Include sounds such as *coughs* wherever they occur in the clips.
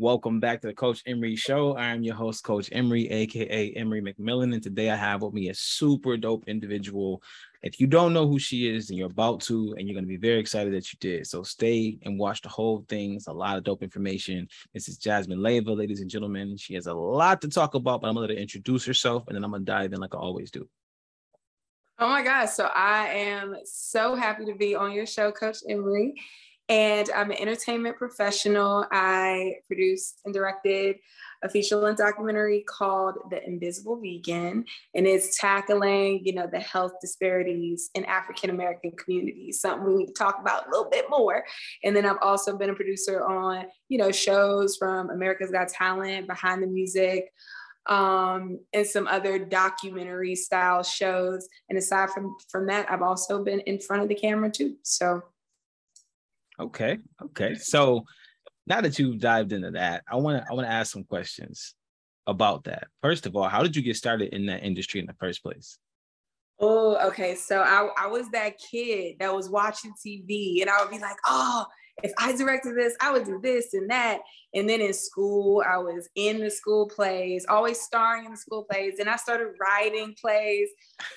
Welcome back to the Coach Emery Show. I am your host, Coach Emery, aka Emery McMillan, and today I have with me a super dope individual. If you don't know who she is, and you're about to, and you're going to be very excited that you did. So stay and watch the whole thing. It's a lot of dope information. This is Jasmine Leyva, ladies and gentlemen. She has a lot to talk about, but I'm going to let her introduce herself, and then I'm going to dive in like I always do. Oh my gosh. So I am so happy to be on your show, Coach Emery and I'm an entertainment professional. I produced and directed a feature-length documentary called The Invisible Vegan, and it's tackling, you know, the health disparities in African American communities. Something we need to talk about a little bit more. And then I've also been a producer on, you know, shows from America's Got Talent, Behind the Music, um, and some other documentary style shows. And aside from from that, I've also been in front of the camera too. So Okay. Okay. So now that you've dived into that, I want to I want to ask some questions about that. First of all, how did you get started in that industry in the first place? Oh, okay. So I, I was that kid that was watching TV and I would be like, oh, if I directed this, I would do this and that. And then in school, I was in the school plays, always starring in the school plays. And I started writing plays.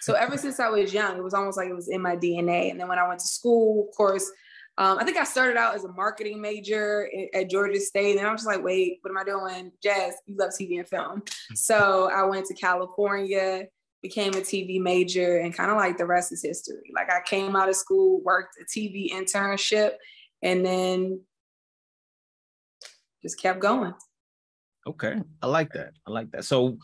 So ever *laughs* since I was young, it was almost like it was in my DNA. And then when I went to school, of course, um, I think I started out as a marketing major at Georgia State, and I was just like, wait, what am I doing? Jazz, you love TV and film. So I went to California, became a TV major, and kind of like the rest is history. Like I came out of school, worked a TV internship, and then just kept going. Okay, I like that. I like that. So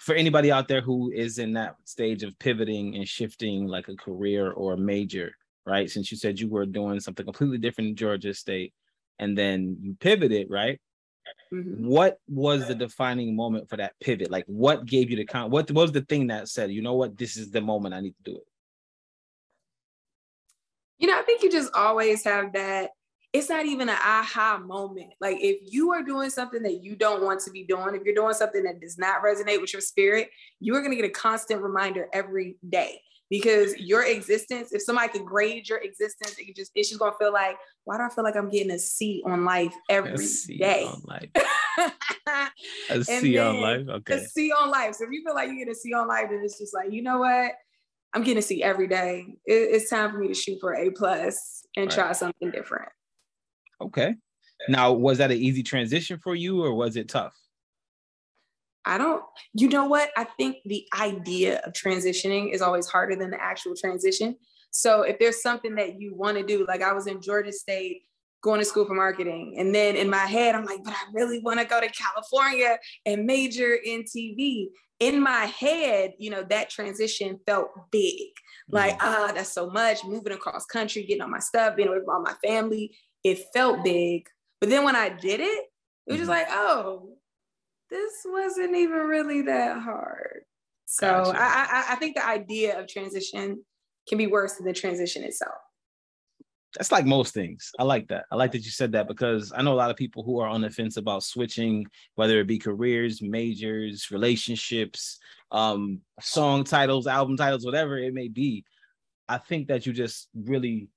for anybody out there who is in that stage of pivoting and shifting like a career or a major right? Since you said you were doing something completely different in Georgia State and then you pivoted, right? Mm-hmm. What was the defining moment for that pivot? Like what gave you the con what was the thing that said, you know what, this is the moment I need to do it? You know, I think you just always have that. It's not even an aha moment. Like if you are doing something that you don't want to be doing, if you're doing something that does not resonate with your spirit, you are going to get a constant reminder every day because your existence, if somebody could grade your existence, it just it's just gonna feel like, why do I feel like I'm getting a C on life every day? On life. *laughs* a C on life. Okay. A C on life. So if you feel like you get a C on life, then it's just like, you know what? I'm getting a C every day. It, it's time for me to shoot for A plus and right. try something different. Okay. Now, was that an easy transition for you or was it tough? I don't, you know what? I think the idea of transitioning is always harder than the actual transition. So if there's something that you want to do, like I was in Georgia State going to school for marketing. And then in my head, I'm like, but I really want to go to California and major in TV. In my head, you know, that transition felt big. Like, mm-hmm. ah, that's so much, moving across country, getting all my stuff, being away from all my family. It felt big. But then when I did it, it was just mm-hmm. like, oh, this wasn't even really that hard. So gotcha. I, I, I think the idea of transition can be worse than the transition itself. That's like most things. I like that. I like that you said that because I know a lot of people who are on the fence about switching, whether it be careers, majors, relationships, um, song titles, album titles, whatever it may be. I think that you just really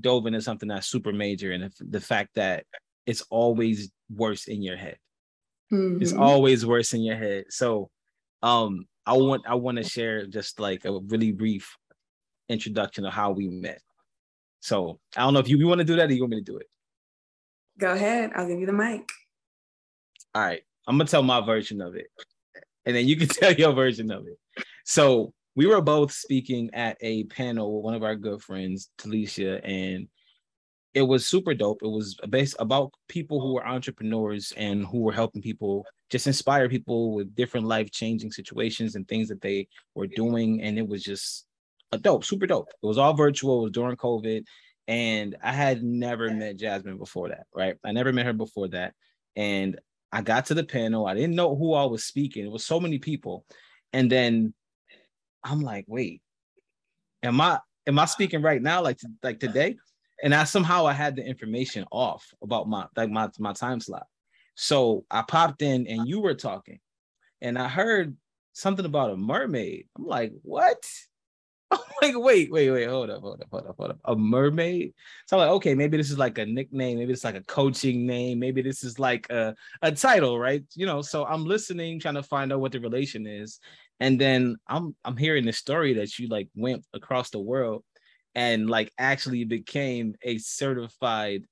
dove into something that's super major and the fact that it's always worse in your head. Mm-hmm. It's always worse in your head. So um I want I want to share just like a really brief introduction of how we met. So I don't know if you, you want to do that or you want me to do it. Go ahead. I'll give you the mic. All right. I'm gonna tell my version of it. And then you can *laughs* tell your version of it. So we were both speaking at a panel with one of our good friends, Talisha, and it was super dope. It was based about people who were entrepreneurs and who were helping people just inspire people with different life changing situations and things that they were doing. And it was just a dope, super dope. It was all virtual. It was during COVID. And I had never met Jasmine before that, right? I never met her before that. And I got to the panel. I didn't know who I was speaking. It was so many people. And then I'm like, wait, am I am I speaking right now? Like like today? And I somehow I had the information off about my like my my time slot. So I popped in and you were talking, and I heard something about a mermaid. I'm like, what? *laughs* I'm like, wait, wait, wait, hold up, hold up, hold up, hold up. A mermaid? So I'm like, okay, maybe this is like a nickname, maybe it's like a coaching name, maybe this is like a, a title, right? You know, so I'm listening, trying to find out what the relation is. And then I'm I'm hearing the story that you like went across the world and like actually became a certified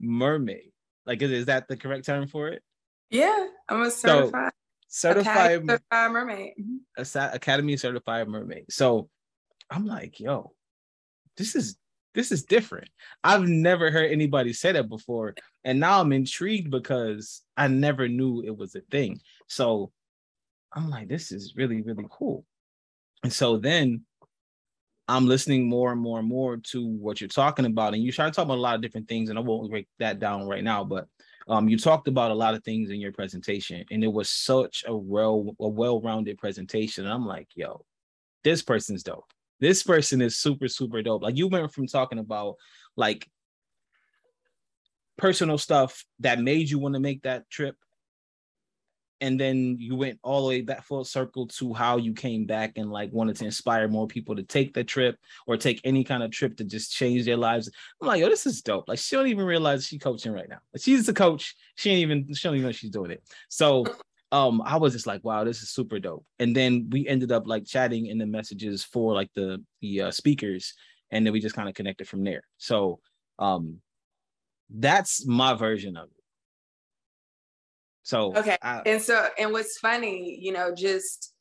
mermaid. Like, is, is that the correct term for it? Yeah, I'm a certified so, certified, certified mermaid. Mm-hmm. Academy certified mermaid. So I'm like, yo, this is this is different. I've never heard anybody say that before. And now I'm intrigued because I never knew it was a thing. So I'm like, this is really, really cool. And so then I'm listening more and more and more to what you're talking about. And you try to talk about a lot of different things, and I won't break that down right now, but um, you talked about a lot of things in your presentation, and it was such a well a well-rounded presentation. And I'm like, yo, this person's dope this person is super super dope like you went from talking about like personal stuff that made you want to make that trip and then you went all the way back full circle to how you came back and like wanted to inspire more people to take the trip or take any kind of trip to just change their lives. I'm like, yo, this is dope. Like she don't even realize she's coaching right now. she's the coach. She ain't even she don't even know she's doing it. So um i was just like wow this is super dope and then we ended up like chatting in the messages for like the the uh, speakers and then we just kind of connected from there so um that's my version of it so okay I, and so and what's funny you know just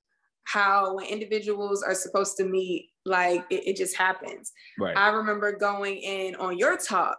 how when individuals are supposed to meet like it, it just happens right i remember going in on your talk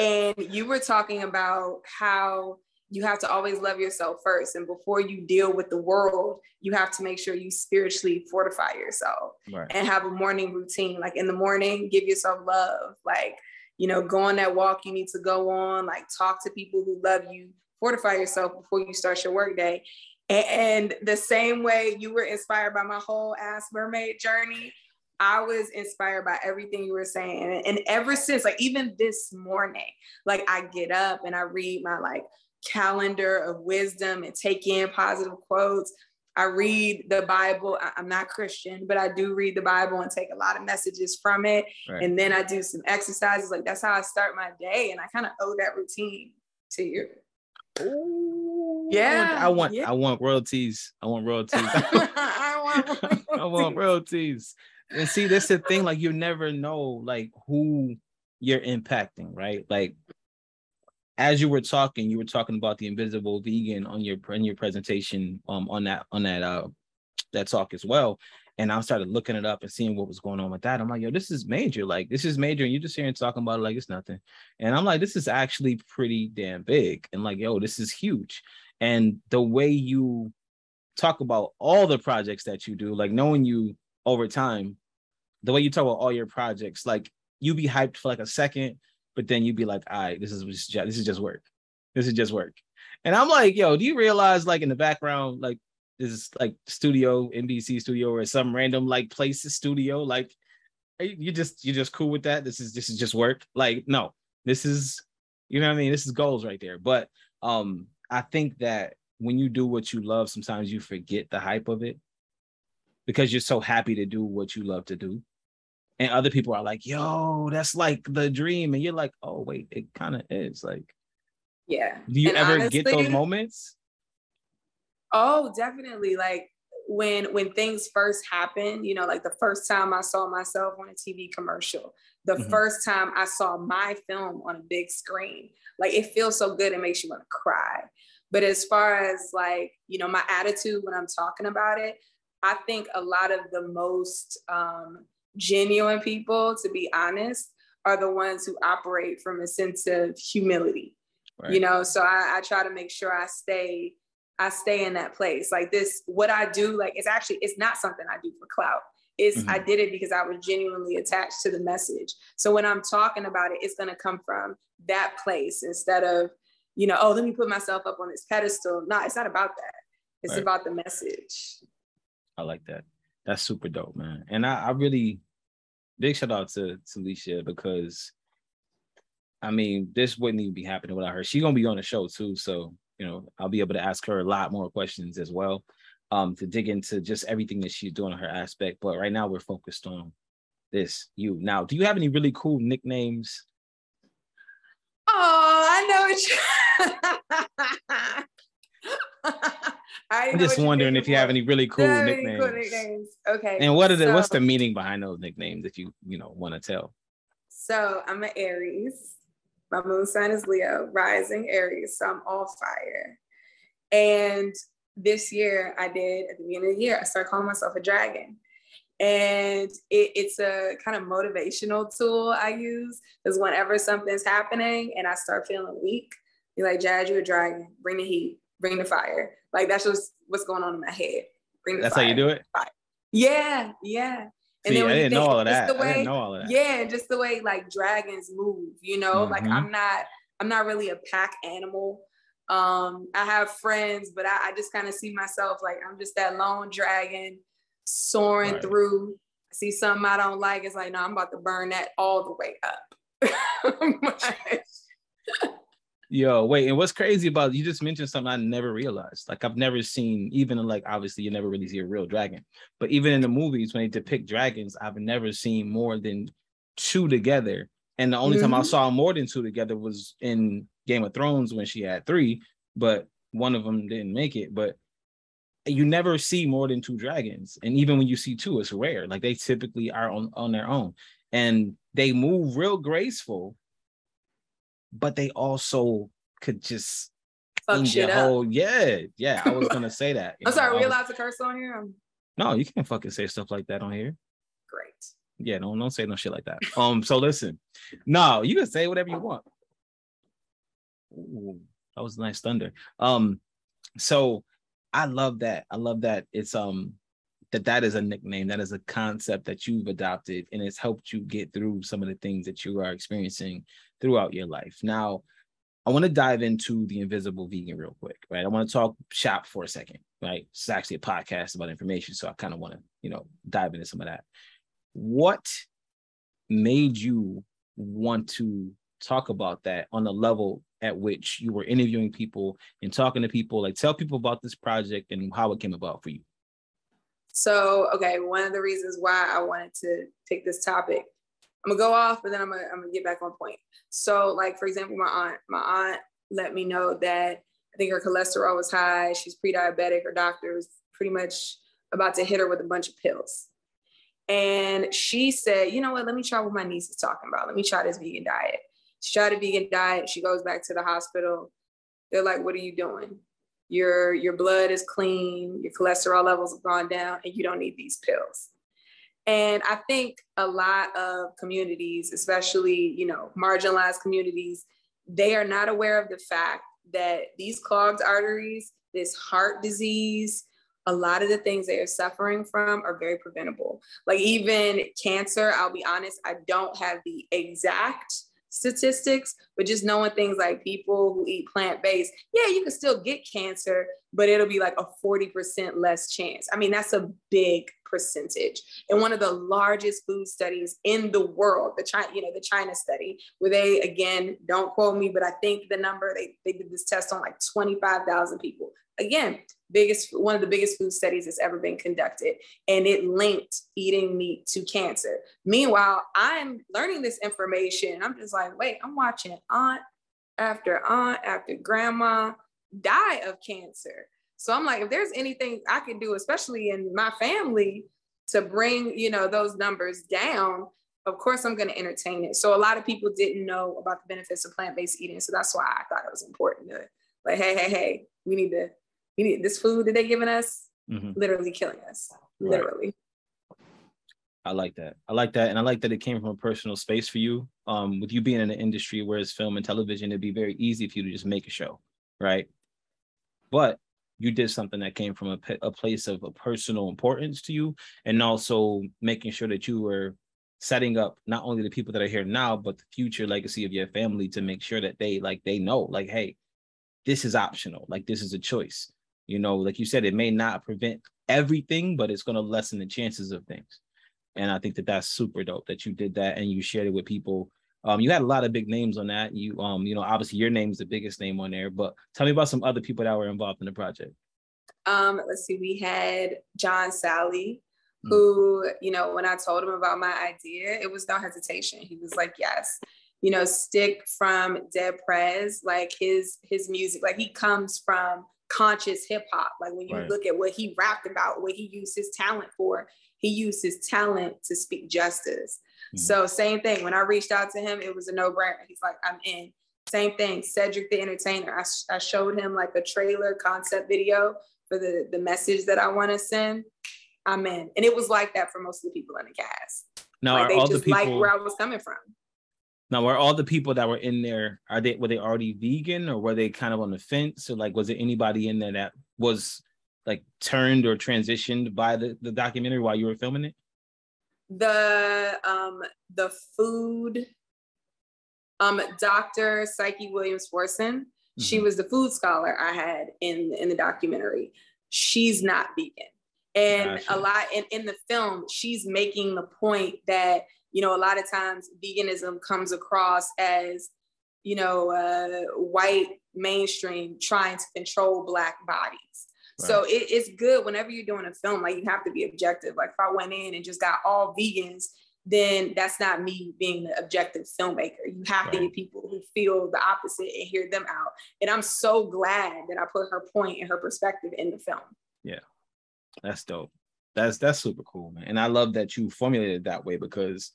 and you were talking about how you have to always love yourself first. And before you deal with the world, you have to make sure you spiritually fortify yourself right. and have a morning routine. Like in the morning, give yourself love. Like, you know, go on that walk you need to go on, like talk to people who love you, fortify yourself before you start your workday. And the same way you were inspired by my whole ass mermaid journey, I was inspired by everything you were saying. And ever since, like even this morning, like I get up and I read my like calendar of wisdom and take in positive quotes. I read the Bible. I'm not Christian, but I do read the Bible and take a lot of messages from it. Right. And then I do some exercises. Like that's how I start my day. And I kind of owe that routine to you. Ooh, yeah. I want yeah. I want royalties. I want *laughs* royalties. *laughs* I, want royalties. I want royalties. And see, that's the thing. Like you never know like who you're impacting, right? Like as you were talking, you were talking about the invisible vegan on your in your presentation um on that on that uh that talk as well. And I started looking it up and seeing what was going on with that. I'm like, yo, this is major. Like, this is major. And you're just hearing talking about it like it's nothing. And I'm like, this is actually pretty damn big. And like, yo, this is huge. And the way you talk about all the projects that you do, like knowing you over time, the way you talk about all your projects, like you be hyped for like a second, but then you'd be like, all right, this is just, this is just work. This is just work. And I'm like, yo, do you realize like in the background, like this is like studio, NBC studio or some random like place studio? Like you just you just cool with that? This is this is just work. Like, no, this is you know what I mean? This is goals right there. But um, I think that when you do what you love, sometimes you forget the hype of it because you're so happy to do what you love to do and other people are like, "Yo, that's like the dream," and you're like, "Oh, wait, it kind of is." Like, yeah. Do you and ever honestly, get those moments? Oh, definitely. Like when when things first happen, you know, like the first time I saw myself on a TV commercial, the mm-hmm. first time I saw my film on a big screen, like it feels so good. It makes you want to cry. But as far as like, you know, my attitude when I'm talking about it, I think a lot of the most um, genuine people, to be honest, are the ones who operate from a sense of humility. Right. You know, so I, I try to make sure I stay, I stay in that place. Like this, what I do, like it's actually it's not something I do for clout. It's mm-hmm. I did it because I was genuinely attached to the message. So when I'm talking about it, it's gonna come from that place instead of, you know, oh, let me put myself up on this pedestal. No, it's not about that. It's right. about the message. I like that. That's super dope, man. And I, I really big shout out to Talisha because I mean, this wouldn't even be happening without her. She's gonna be on the show too, so you know, I'll be able to ask her a lot more questions as well, um, to dig into just everything that she's doing on her aspect. But right now, we're focused on this you. Now, do you have any really cool nicknames? Oh, I know what *laughs* I'm just wondering if you have any really cool nicknames. cool nicknames. Okay. And what is the what's the meaning behind those nicknames if you you know want to tell? So I'm an Aries. My moon sign is Leo, rising Aries. So I'm all fire. And this year I did at the beginning of the year, I started calling myself a dragon. And it, it's a kind of motivational tool I use because whenever something's happening and I start feeling weak, you're like, Jazz, you're a dragon, bring the heat, bring the fire. Like that's just what's going on in my head. Bring the that's fire. how you do it? Fire. Yeah, yeah. And See, then I didn't know all of that. Way, I didn't know all of that. Yeah, just the way like dragons move, you know, mm-hmm. like I'm not, I'm not really a pack animal. Um, I have friends, but I, I just kind of see myself like I'm just that lone dragon soaring right. through. See something I don't like, it's like, no, I'm about to burn that all the way up. *laughs* Yo, wait, and what's crazy about you just mentioned something I never realized. Like I've never seen, even like obviously you never really see a real dragon, but even in the movies when they depict dragons, I've never seen more than two together. And the only mm-hmm. time I mm-hmm. saw more than two together was in Game of Thrones when she had three, but one of them didn't make it. But you never see more than two dragons. And even when you see two, it's rare. Like they typically are on, on their own. And they move real graceful but they also could just fuck shit up. Whole, yeah, yeah. I was gonna say that. *laughs* I'm know, sorry, are we allowed to curse on here? No, you can't fucking say stuff like that on here. Great. Yeah, don't don't say no shit like that. Um, so listen, no, you can say whatever you want. Ooh, that was nice thunder. Um, so I love that. I love that it's um that that is a nickname, that is a concept that you've adopted, and it's helped you get through some of the things that you are experiencing throughout your life. Now, I want to dive into the invisible vegan real quick, right? I want to talk shop for a second, right? It's actually a podcast about information, so I kind of want to, you know, dive into some of that. What made you want to talk about that on the level at which you were interviewing people and talking to people? Like, tell people about this project and how it came about for you. So, okay, one of the reasons why I wanted to take this topic I'm gonna go off, but then I'm gonna, I'm gonna get back on point. So, like for example, my aunt, my aunt let me know that I think her cholesterol was high. She's pre-diabetic. Her doctor was pretty much about to hit her with a bunch of pills. And she said, you know what? Let me try what my niece is talking about. Let me try this vegan diet. She tried a vegan diet. She goes back to the hospital. They're like, what are you doing? Your your blood is clean, your cholesterol levels have gone down, and you don't need these pills. And I think a lot of communities, especially, you know, marginalized communities, they are not aware of the fact that these clogged arteries, this heart disease, a lot of the things they are suffering from are very preventable. Like even cancer, I'll be honest, I don't have the exact statistics, but just knowing things like people who eat plant based, yeah, you can still get cancer, but it'll be like a 40% less chance. I mean, that's a big percentage. And one of the largest food studies in the world, the China, you know, the China study, where they again, don't quote me, but I think the number they, they did this test on like 25,000 people. Again, biggest one of the biggest food studies that's ever been conducted and it linked eating meat to cancer meanwhile i'm learning this information i'm just like wait i'm watching aunt after aunt after grandma die of cancer so i'm like if there's anything i can do especially in my family to bring you know those numbers down of course i'm going to entertain it so a lot of people didn't know about the benefits of plant-based eating so that's why i thought it was important to like hey hey hey we need to we need this food that they're giving us, mm-hmm. literally killing us. Right. Literally. I like that. I like that. And I like that it came from a personal space for you. Um, with you being in the industry, whereas film and television, it'd be very easy for you to just make a show, right? But you did something that came from a, a place of a personal importance to you, and also making sure that you were setting up not only the people that are here now, but the future legacy of your family to make sure that they like they know, like, hey, this is optional, like this is a choice. You know, like you said, it may not prevent everything, but it's going to lessen the chances of things. And I think that that's super dope that you did that and you shared it with people. Um, you had a lot of big names on that. You, um, you know, obviously your name is the biggest name on there, but tell me about some other people that were involved in the project. Um, let's see, we had John Salley, who, you know, when I told him about my idea, it was no hesitation. He was like, yes, you know, Stic from Dead Prez, like his his music, like he comes from conscious hip hop. Like when you right. look at what he rapped about, what he used his talent for, he used his talent to speak justice. Mm-hmm. So same thing. When I reached out to him, it was a no brainer. He's like, I'm in. Same thing. Cedric the Entertainer. I, I showed him like a trailer concept video for the the message that I want to send. I'm in. And it was like that for most of the people in the cast. Now, like, they all just the people, like where I was coming from. Now, were all the people that were in there, are they were they already vegan or were they kind of on the fence? Or like was there anybody in there that was like turned or transitioned by the, the documentary while you were filming it? The um the food um Dr. Psyche Williams Forson, mm-hmm. she was the food scholar I had in in the documentary. She's not vegan. And gotcha. a lot in, in the film, she's making the point that, you know, a lot of times veganism comes across as, you know, uh, white mainstream trying to control black bodies. Right. So it, it's good whenever you're doing a film, like you have to be objective. Like if I went in and just got all vegans, then that's not me being the objective filmmaker. You have right. to get people who feel the opposite and hear them out. And I'm so glad that I put her point and her perspective in the film. Yeah. That's dope. That's that's super cool, man. And I love that you formulated that way because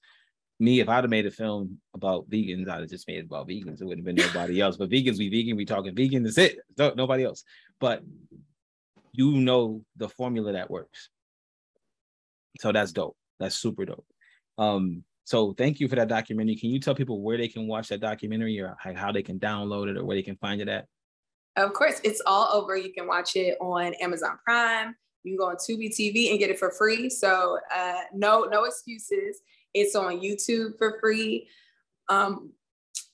me, if I'd have made a film about vegans, I'd have just made it about vegans. It wouldn't have been nobody else. But vegans, we vegan, we talking vegan. That's it. No, nobody else. But you know the formula that works. So that's dope. That's super dope. Um, so thank you for that documentary. Can you tell people where they can watch that documentary or how they can download it or where they can find it at? Of course, it's all over. You can watch it on Amazon Prime. You can go on Tubi TV and get it for free. So uh, no, no excuses. It's on YouTube for free. Um,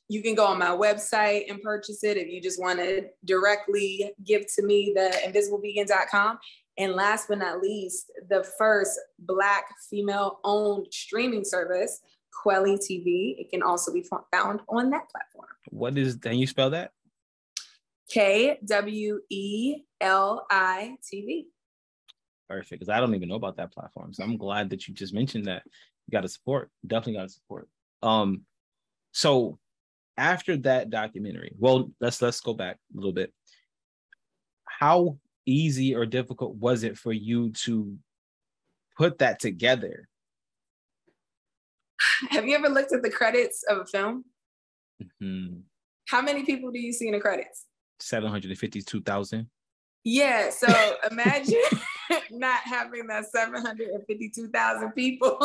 you can go on my website and purchase it if you just want to directly give to me the invisiblevegan.com. And last but not least, the first Black female owned streaming service, Kweli TV. It can also be found on that platform. What is, can you spell that? K W E L I T V. Perfect. Because I don't even know about that platform. So I'm glad that you just mentioned that. You got to support. Definitely got to support. Um, so after that documentary, well, let's let's go back a little bit. How easy or difficult was it for you to put that together? *laughs* Have you ever looked at the credits of a film? Mm-hmm. How many people do you see in the credits? 752,000. Yeah. So *laughs* imagine *laughs* not having that 752,000 people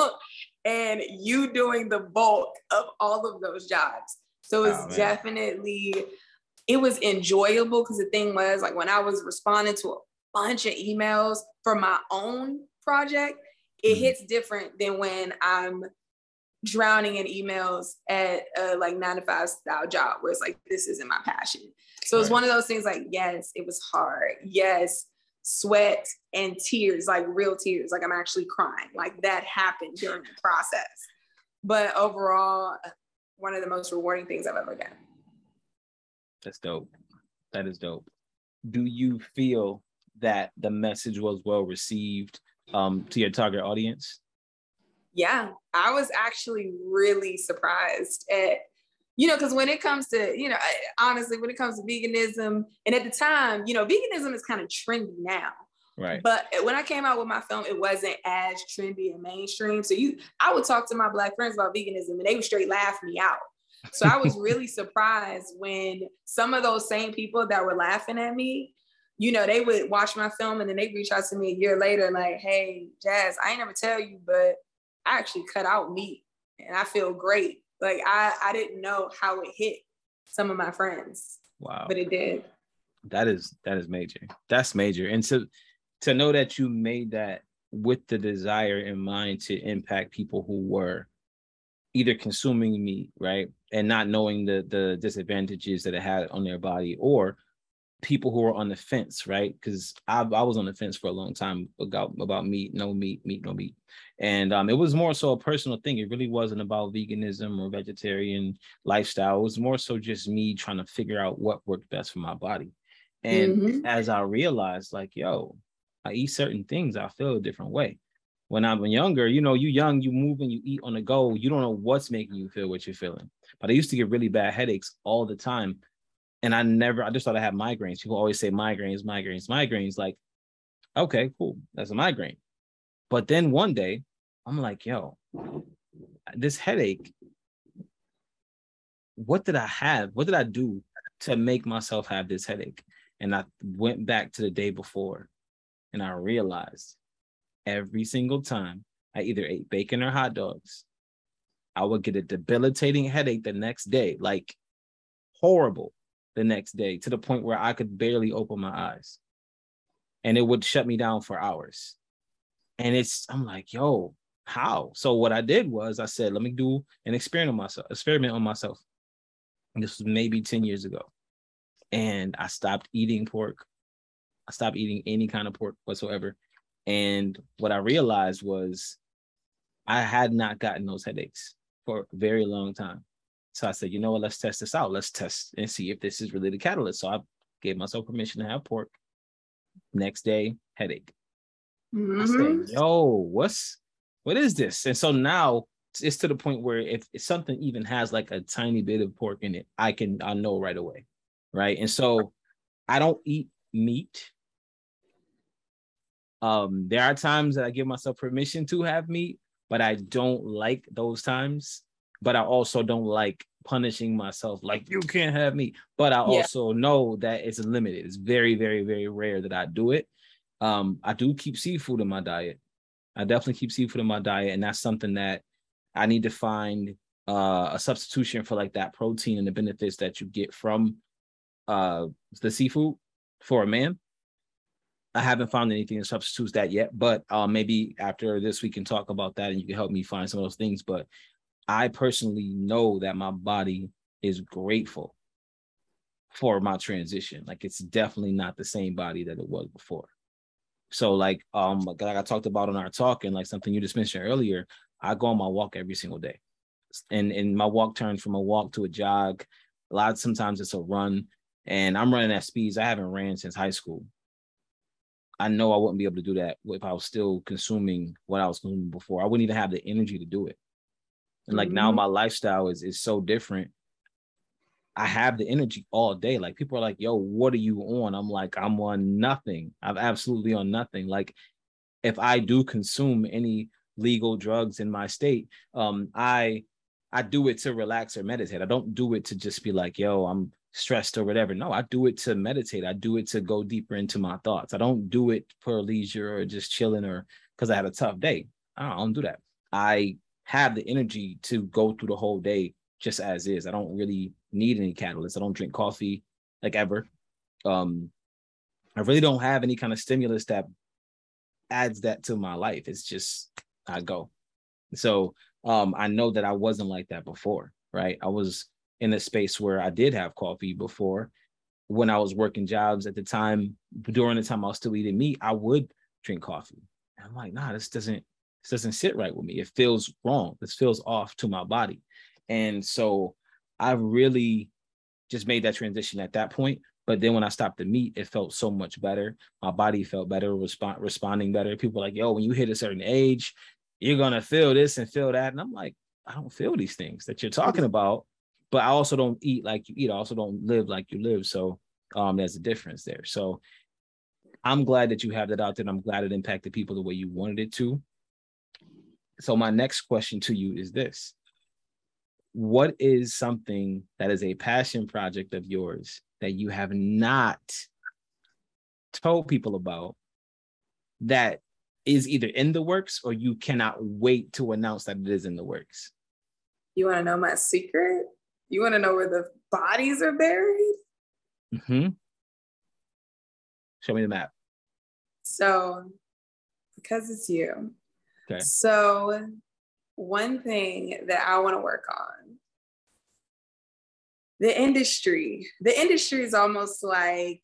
and you doing the bulk of all of those jobs. So it's oh, definitely, it was enjoyable because the thing was like when I was responding to a bunch of emails for my own project, it mm-hmm. hits different than when I'm drowning in emails at a like nine to five style job where it's like, this isn't my passion. So right. it's one of those things like, yes, it was hard. Yes, sweat and tears, like real tears, like I'm actually crying. Like that happened during the process. But overall, one of the most rewarding things I've ever done. That's dope. That is dope. Do you feel that the message was well received um, to your target audience? Yeah, I was actually really surprised at you know, because when it comes to, you know, honestly, when it comes to veganism, and at the time, you know, veganism is kind of trendy now. Right. But when I came out with my film, it wasn't as trendy and mainstream. So you, I would talk to my black friends about veganism, and they would straight laugh me out. So I was really *laughs* surprised when some of those same people that were laughing at me, you know, they would watch my film and then they reach out to me a year later, like, "Hey, Jazz, I ain't never tell you, but I actually cut out meat, and I feel great." Like I, I didn't know how it hit some of my friends. Wow. But it did. That is that is major. That's major. And to to know that you made that with the desire in mind to impact people who were either consuming meat, right? And not knowing the the disadvantages that it had on their body or people who are on the fence, right? Because I, I was on the fence for a long time about about meat, no meat, meat, no meat, and um, it was more so a personal thing. It really wasn't about veganism or vegetarian lifestyle. It was more so just me trying to figure out what worked best for my body. And mm-hmm. as I realized, like, yo, I eat certain things, I feel a different way. when I'm younger, you know, you young, you move and you eat on the go. You don't know what's making you feel what you're feeling. But I used to get really bad headaches all the time. And I never, I just thought I had migraines. People always say migraines, migraines, migraines. Like, okay, cool. That's a migraine. But then one day, I'm like, yo, this headache, what did I have? What did I do to make myself have this headache? And I went back to the day before and I realized every single time I either ate bacon or hot dogs, I would get a debilitating headache the next day, like horrible the next day, to the point where I could barely open my eyes. And it would shut me down for hours. And it's, I'm like, yo, how? So what I did was I said, let me do an experiment on myself, experiment on myself. And this was maybe 10 years ago. And I stopped eating pork. I stopped eating any kind of pork whatsoever. And what I realized was I had not gotten those headaches for a very long time. So I said, you know what, let's test this out. Let's test and see if this is really the catalyst. So I gave myself permission to have pork. Next day, headache. Mm-hmm. I said, mm-hmm. yo, what's what is this? And so now it's to the point where if, if something even has like a tiny bit of pork in it, I can I know right away. Right. And so I don't eat meat um, there are times that I give myself permission to have meat, but I don't like those times. But I also don't like punishing myself like you can't have meat. But I yeah. also know that it's limited. It's very, very, very rare that I do it. Um, I do keep seafood in my diet. I definitely keep seafood in my diet, and that's something that I need to find uh, a substitution for like that protein and the benefits that you get from uh, the seafood for a man. I haven't found anything that substitutes that yet, but uh, maybe after this we can talk about that and you can help me find some of those things. But I personally know that my body is grateful for my transition. Like it's definitely not the same body that it was before. So like um like I talked about in our talk and like something you just mentioned earlier, I go on my walk every single day. And and my walk turns from a walk to a jog. A lot of, sometimes it's a run. And I'm running at speeds I haven't ran since high school. I know I wouldn't be able to do that if I was still consuming what I was consuming before. I wouldn't even have the energy to do it. And like mm-hmm. now my lifestyle is is so different. I have the energy all day. Like people are like, yo, what are you on? I'm like, I'm on nothing. I'm absolutely on nothing. Like if I do consume any legal drugs in my state, um, I I do it to relax or meditate. I don't do it to just be like, yo, I'm stressed or whatever. No, I do it to meditate. I do it to go deeper into my thoughts. I don't do it for leisure or just chilling or because I had a tough day. I don't, don't do that. I have the energy to go through the whole day just as is. I don't really need any catalyst. I don't drink coffee like ever. Um, I really don't have any kind of stimulus that adds that to my life. It's just I go. So um, I know that I wasn't like that before, right? I was in a space where I did have coffee before. When I was working jobs at the time, during the time I was still eating meat, I would drink coffee. And I'm like, nah, this doesn't this doesn't sit right with me. It feels wrong. This feels off to my body. And so I really just made that transition at that point. But then when I stopped the meat, it felt so much better. My body felt better, respond, responding better. People like, yo, when you hit a certain age, you're gonna feel this and feel that. And I'm like, I don't feel these things that you're talking about but I also don't eat like you eat. I also don't live like you live. So um, there's a difference there. So I'm glad that you have that out there. And I'm glad it impacted people the way you wanted it to. So my next question to you is this. What is something that is a passion project of yours that you have not told people about that is either in the works or you cannot wait to announce that it is in the works? You want to know my secret? You want to know where the bodies are buried? Mm-hmm. Show me the map. So, because it's you. Okay. So, one thing that I want to work on the industry. The industry is almost like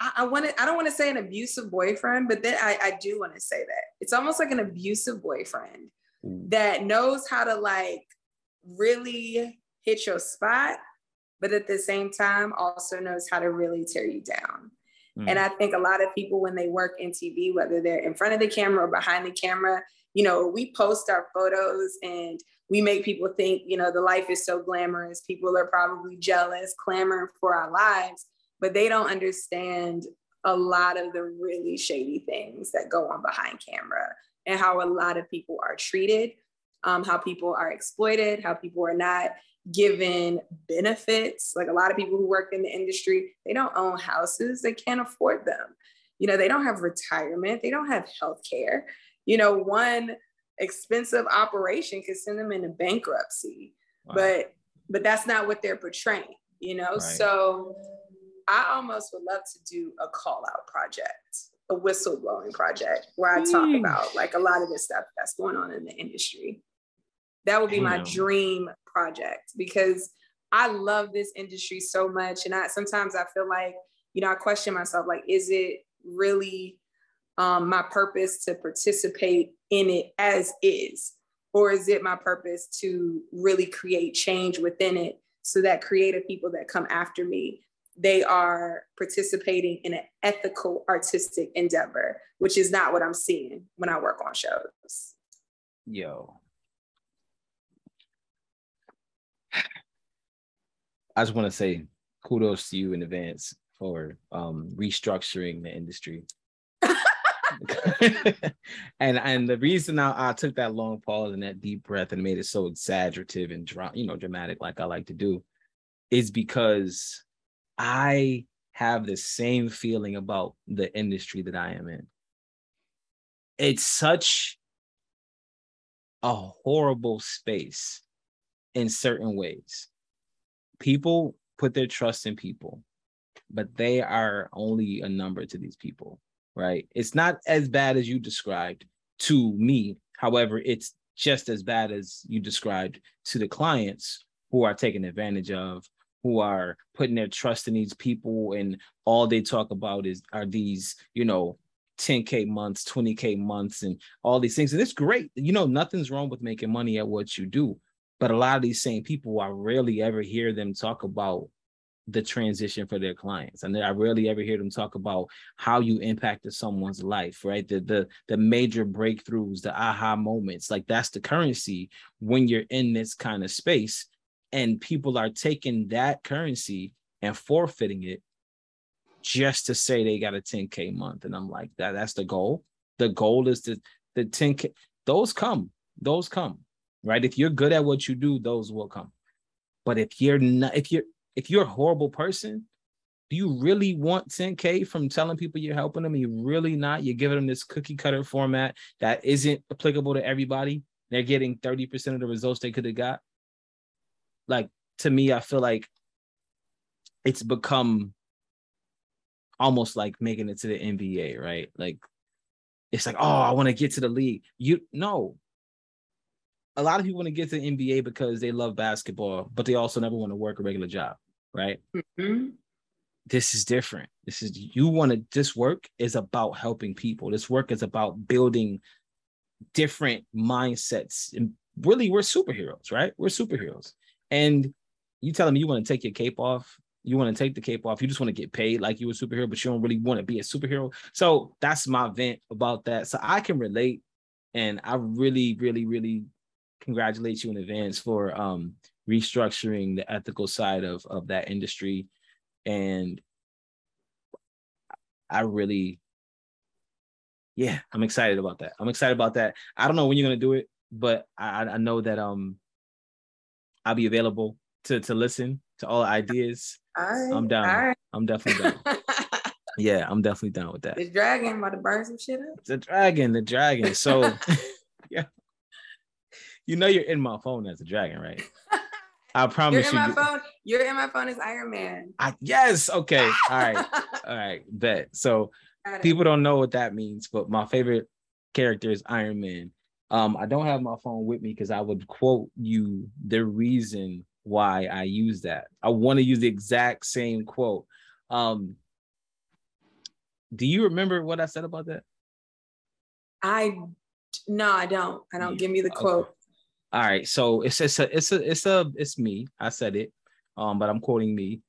I, I want to. I don't want to say an abusive boyfriend, but then I, I do want to say that it's almost like an abusive boyfriend that knows how to like really hit your spot, but at the same time also knows how to really tear you down. Mm. And I think a lot of people, when they work in TV, whether they're in front of the camera or behind the camera, you know, we post our photos and we make people think, you know, the life is so glamorous. People are probably jealous, clamoring for our lives, but they don't understand a lot of the really shady things that go on behind camera and how a lot of people are treated, um, how people are exploited, how people are not given benefits. Like a lot of people who work in the industry, they don't own houses, they can't afford them. You know, they don't have retirement, they don't have health care. You know, one expensive operation could send them into bankruptcy. Wow. But but that's not what they're portraying, you know? Right. So I almost would love to do a call out project, a whistleblowing project where I talk about like a lot of the stuff that's going on in the industry. That would be Damn. my dream project because I love this industry so much. And I sometimes I feel like, you know, I question myself, like, is it really um, my purpose to participate in it as is? Or is it my purpose to really create change within it so that creative people that come after me, they are participating in an ethical artistic endeavor, which is not what I'm seeing when I work on shows. Yo, I just want to say kudos to you in advance for um, restructuring the industry. *laughs* and and the reason I, I, took that long pause and that deep breath and made it so exaggerative and you know dramatic like I like to do is because I have the same feeling about the industry that I am in. It's such a horrible space in certain ways people put their trust in people, but they are only a number to these people, right? It's not as bad as you described to me. However, it's just as bad as you described to the clients who are taken advantage of, who are putting their trust in these people, and all they talk about is are these, you know, 10k months 20k months and all these things and it's great you know nothing's wrong with making money at what you do but a lot of these same people, I rarely ever hear them talk about the transition for their clients. And I rarely ever hear them talk about how you impacted someone's life, right? The the the major breakthroughs, the aha moments. Like that's the currency when you're in this kind of space. And people are taking that currency and forfeiting it just to say they got a 10K month. And I'm like, that that's the goal. The goal is to the 10K, those come, those come right? If you're good at what you do, those will come. But if you're not, if you're if you're a horrible person, do you really want 10k from telling people you're helping them? You really not. You're giving them this cookie cutter format that isn't applicable to everybody. They're getting 30% of the results they could have got. Like to me, I feel like it's become almost like making it to the NBA, right? Like it's like, oh, I want to get to the league. You no, a lot of people want to get to the NBA because they love basketball, but they also never want to work a regular job, right? Mm-hmm. This is different. This is you want to. This work is about helping people. This work is about building different mindsets. And really, we're superheroes, right? We're superheroes. And you tell them you want to take your cape off. You want to take the cape off. You just want to get paid like you were a superhero, but you don't really want to be a superhero. So that's my vent about that. So I can relate. And I really, really, really congratulate you in advance for um, restructuring the ethical side of of that industry, and I really, yeah, I'm excited about that. I'm excited about that. I don't know when you're gonna do it, but I, I know that um I'll be available to to listen to all ideas. Right, I'm down. Right. I'm definitely down. *laughs* yeah, I'm definitely down with that. The dragon about to burn some shit up. The dragon, the dragon. So *laughs* you know you're in my phone as a dragon, right? *laughs* I promise you're in you. My phone. You're in my phone as Iron Man. I, yes. Okay. *laughs* All right. All right. Bet. So people don't know what that means, but my favorite character is Iron Man. Um, I don't have my phone with me because I would quote you the reason why I use that. I want to use the exact same quote. Um, do you remember what I said about that? I no, I don't. I don't. Yeah. Give me the quote. All right, so it's it's a it's a it's a it's me. I said it, um, but I'm quoting me.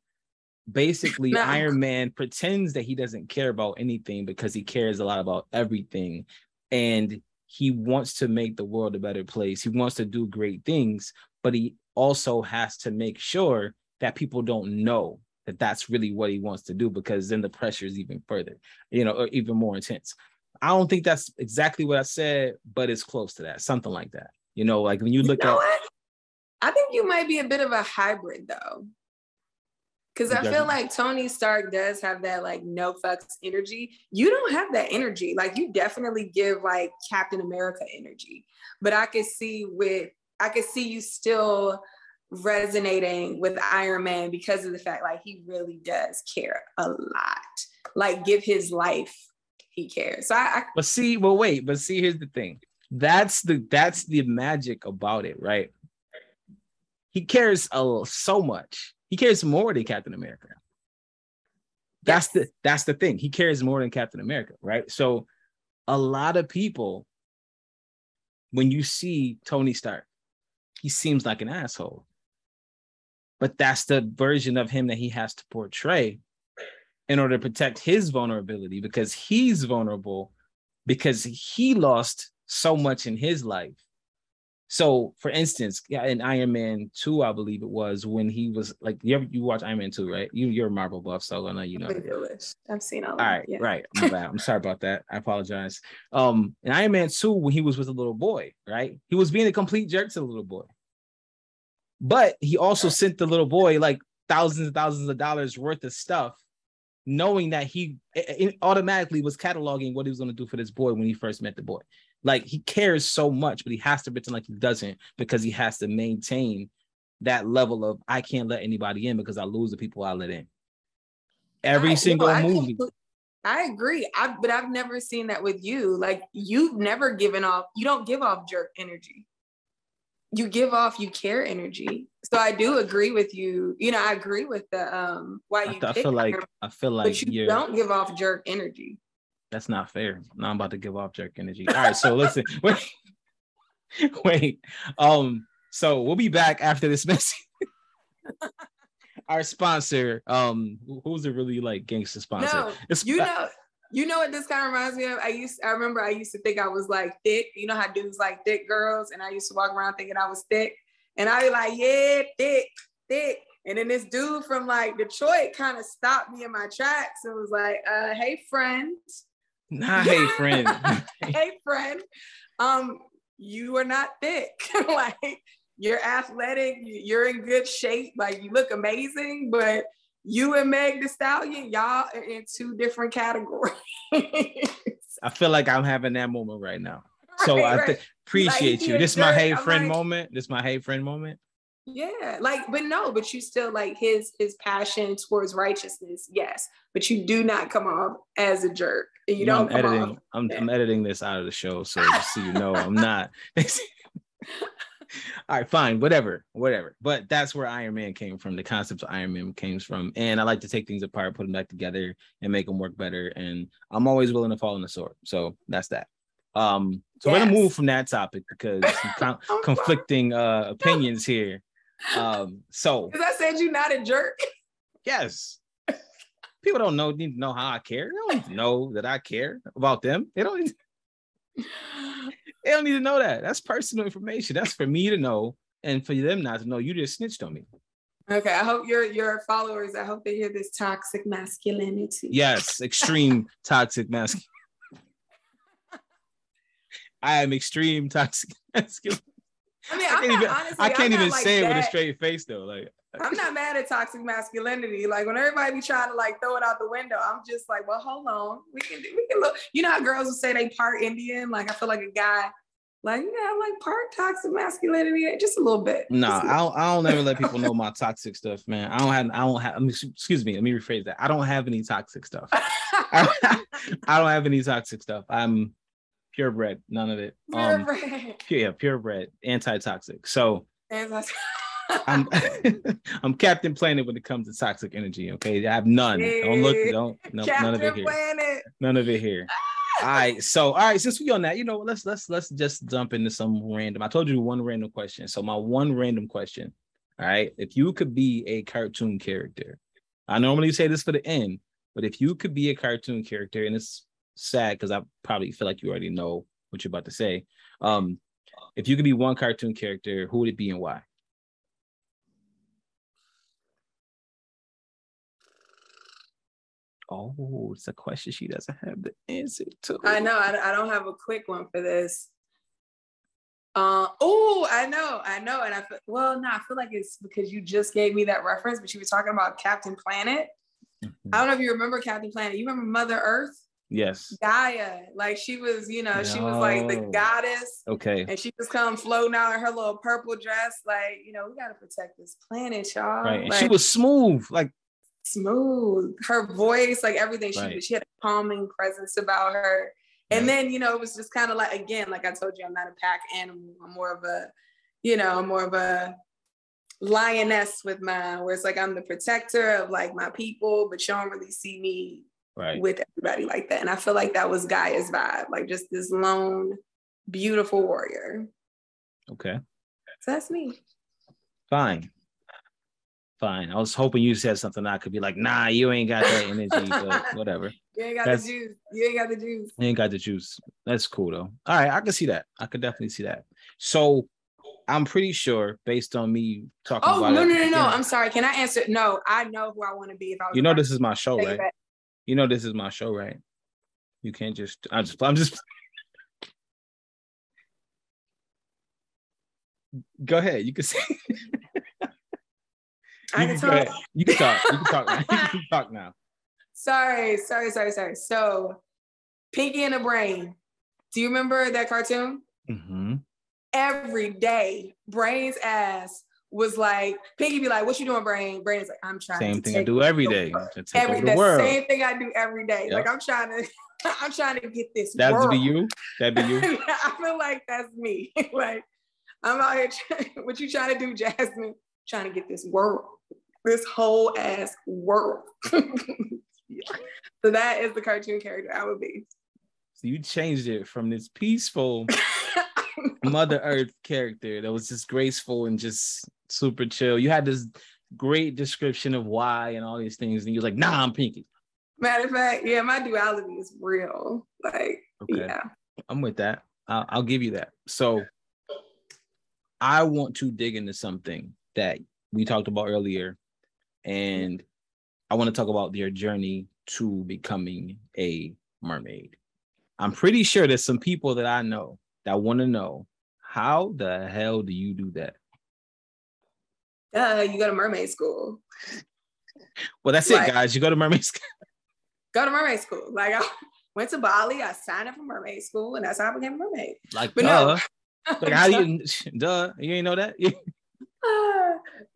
basically No. Iron Man pretends that he doesn't care about anything because he cares a lot about everything and he wants to make the world a better place. He wants to do great things, but he also has to make sure that people don't know that that's really what he wants to do because then the pressure is even further, you know, or even more intense. I don't think that's exactly what I said, but it's close to that, something like that. You know, like when you look you know at what? I think you might be a bit of a hybrid though. Cause I feel like Tony Stark does have that like no fucks energy. You don't have that energy. Like you definitely give like Captain America energy. But I could see with I could see you still resonating with Iron Man because of the fact like he really does care a lot. Like give his life, he cares. So I, I But see, well, wait, but see, here's the thing. That's the that's the magic about it, right? He cares a, so much. He cares more than Captain America. That's Yes. the that's the thing. He cares more than Captain America, right? So a lot of people, when you see Tony Stark, he seems like an asshole. But that's the version of him that he has to portray in order to protect his vulnerability because he's vulnerable because he lost so much in his life. So, for instance, yeah, in Iron Man 2, I believe it was when he was like, you ever you watch Iron Man 2, right? You you're a Marvel buff, so I know you know. I've seen all, All right. Yeah. right. My bad. I'm sorry about that. I apologize. Um, in Iron Man 2, when he was with a little boy, right? He was being a complete jerk to the little boy. But he also sent the little boy like thousands and thousands of dollars worth of stuff, knowing that he it- it automatically was cataloging what he was going to do for this boy when he first met the boy. Like he cares so much, but he has to pretend like he doesn't because he has to maintain that level of I can't let anybody in because I lose the people I let in. Every I- single no, I movie. I agree. I but I've never seen that with you. Like you've never given off. You don't give off jerk energy. You give off you care energy. So I do agree with you. You know, I agree with the um why I, you. I pick feel like I feel like but you don't give off jerk energy. That's not fair. Now I'm about to give off jerk energy. All right, so listen, *laughs* wait, wait. Um, so we'll be back after this *laughs* message. Our sponsor, um, who- who's a really like gangster sponsor? No, It's- You know, you know what this kind of reminds me of? I used I remember I used to think I was like thick. You know how dudes like thick girls, and I used to walk around thinking I was thick. And I'd be like, yeah, thick, thick. And then this dude from like Detroit kind of stopped me in my tracks and was like, uh, hey friend. Nah, hey friend. *laughs* *laughs* hey friend. Um, you are not thick. *laughs* like you're athletic, you- you're in good shape, like you look amazing, but you and Meg the Stallion, y'all are in two different categories. I feel like I'm having that moment right now. So Right, I right. th- appreciate he you. This is my hey I'm friend like- moment. This is my hey friend moment. Yeah, like, but no, but you still like his his passion towards righteousness, yes. But you do not come off as a jerk. You No, don't I'm editing. I'm. I'm editing this out of the show, so just so you know, I'm *laughs* not. *laughs* All right, fine, whatever, whatever. But that's where Iron Man came from. The concept of Iron Man came from, and I like to take things apart, put them back together, and make them work better. And I'm always willing to fall on the sword. So that's that. Um, so we're gonna move from that topic because *laughs* con- I'm conflicting uh opinions here. Um, so Because I said you're not a jerk. yes. People don't know need to know how I care. They don't to know that I care about them. They don't need *laughs* they don't need to know that. That's personal information. That's for me to know and for them not to know. You just snitched on me. Okay, I hope your your followers. I hope they hear this toxic masculinity. Yes, *laughs* extreme toxic masculine. I am extreme toxic *laughs* masculine. I mean, I I'm can't not, even, honestly, I can't I'm not even like say it with a straight face though. Like I'm not mad at toxic masculinity. Like when everybody be trying to like throw it out the window, I'm just like, well, hold on. We can do, we can look. You know how girls will say they part Indian? Like I feel like a guy, like, yeah, I'm like part toxic masculinity, just a little bit. no, Just a I don't, I don't ever let people know my toxic stuff, man. I don't have I don't have I mean, excuse me, let me rephrase that. I don't have any toxic stuff. *laughs* *laughs* I don't have any toxic stuff. I'm purebred, none of it. Um Purebred. pure, yeah, purebred, anti-toxic. So *laughs* I'm *laughs* I'm Captain Planet when it comes to toxic energy. Okay, I have none. Don't look, don't no, none of it here. Planet. None of it here. *laughs* All right, so all right, since we on that, you know, let's let's let's just jump into some random. I told you one random question. So my one random question. All right, if you could be a cartoon character, I normally say this for the end, but if you could be a cartoon character, and it's sad because I probably feel like you already know what you're about to say. Um, if you could be one cartoon character, who would it be and why? Oh, it's a question she doesn't have the answer to. I know. I, I don't have a quick one for this. Uh, oh, I know, I know, and I feel well. No, I feel like it's because you just gave me that reference, but you were talking about Captain Planet. Mm-hmm. I don't know if you remember Captain Planet. You remember Mother Earth? Yes. Gaia, like she was, you know, no. she was like the goddess. Okay. And she just come floating out in her little purple dress, like you know, we gotta protect this planet, y'all. Right. And like, she was smooth, like smooth. Her voice, like everything, she right. she had a calming presence about her. And then, you know, it was just kind of like, again, like I told you, I'm not a pack animal. I'm more of a, you know, I'm more of a lioness with mine, where it's like I'm the protector of like my people, but you don't really see me right. with everybody like that. And I feel like that was Gaia's vibe, like just this lone, beautiful warrior. Okay. So that's me. Fine. Fine. I was hoping you said something I could be like, nah, you ain't got that energy, but *laughs* whatever. You ain't got That's, the juice. You ain't got the juice. You ain't got the juice. That's cool though. All right, I can see that. I could definitely see that. So I'm pretty sure, based on me talking oh, about no, no, no, no. I'm sorry. Can I answer? No, I know who I want to be if I was You know this is my show, right? You know this is my show, right? You can't just I just I'm just Go ahead. You can say I can talk. You can talk. You can talk. Now. You can *laughs* talk now. Sorry, sorry, sorry, sorry. So, Pinky and the Brain. Do you remember that cartoon? Mm-hmm. Every day, Brain's ass was like, Pinky be like, "What you doing, Brain?" Brain's like, "I'm trying." Same thing I do every day. Every the world. same thing I do every day. Yep. Like I'm trying to, *laughs* I'm trying to get this. That'd be you. That'd be you. I feel like that's me. *laughs* like I'm out here. Trying, *laughs* what you trying to do, Jasmine? Trying to get this world this whole ass world. so that is the cartoon character I would be. So you changed it from this peaceful Mother Earth character that was just graceful and just super chill. You had this great description of why and all these things, and you was like, "Nah, I'm Pinky." Matter of fact, yeah, my duality is real. Like, okay. yeah, I'm with that. I'll, I'll give you that. So, I want to dig into something that we talked about earlier and I want to talk about their journey to becoming a mermaid. I'm pretty sure there's some people that I know that want to know how the hell do you do that? Uh, you go to mermaid school. Well, that's like, it, guys. You go to mermaid school. *laughs* Go to mermaid school. Like I went to Bali, I signed up for mermaid school, and that's how I became a mermaid. Like, but duh. no. *laughs* like, how do you? *laughs* Duh, you ain't know that.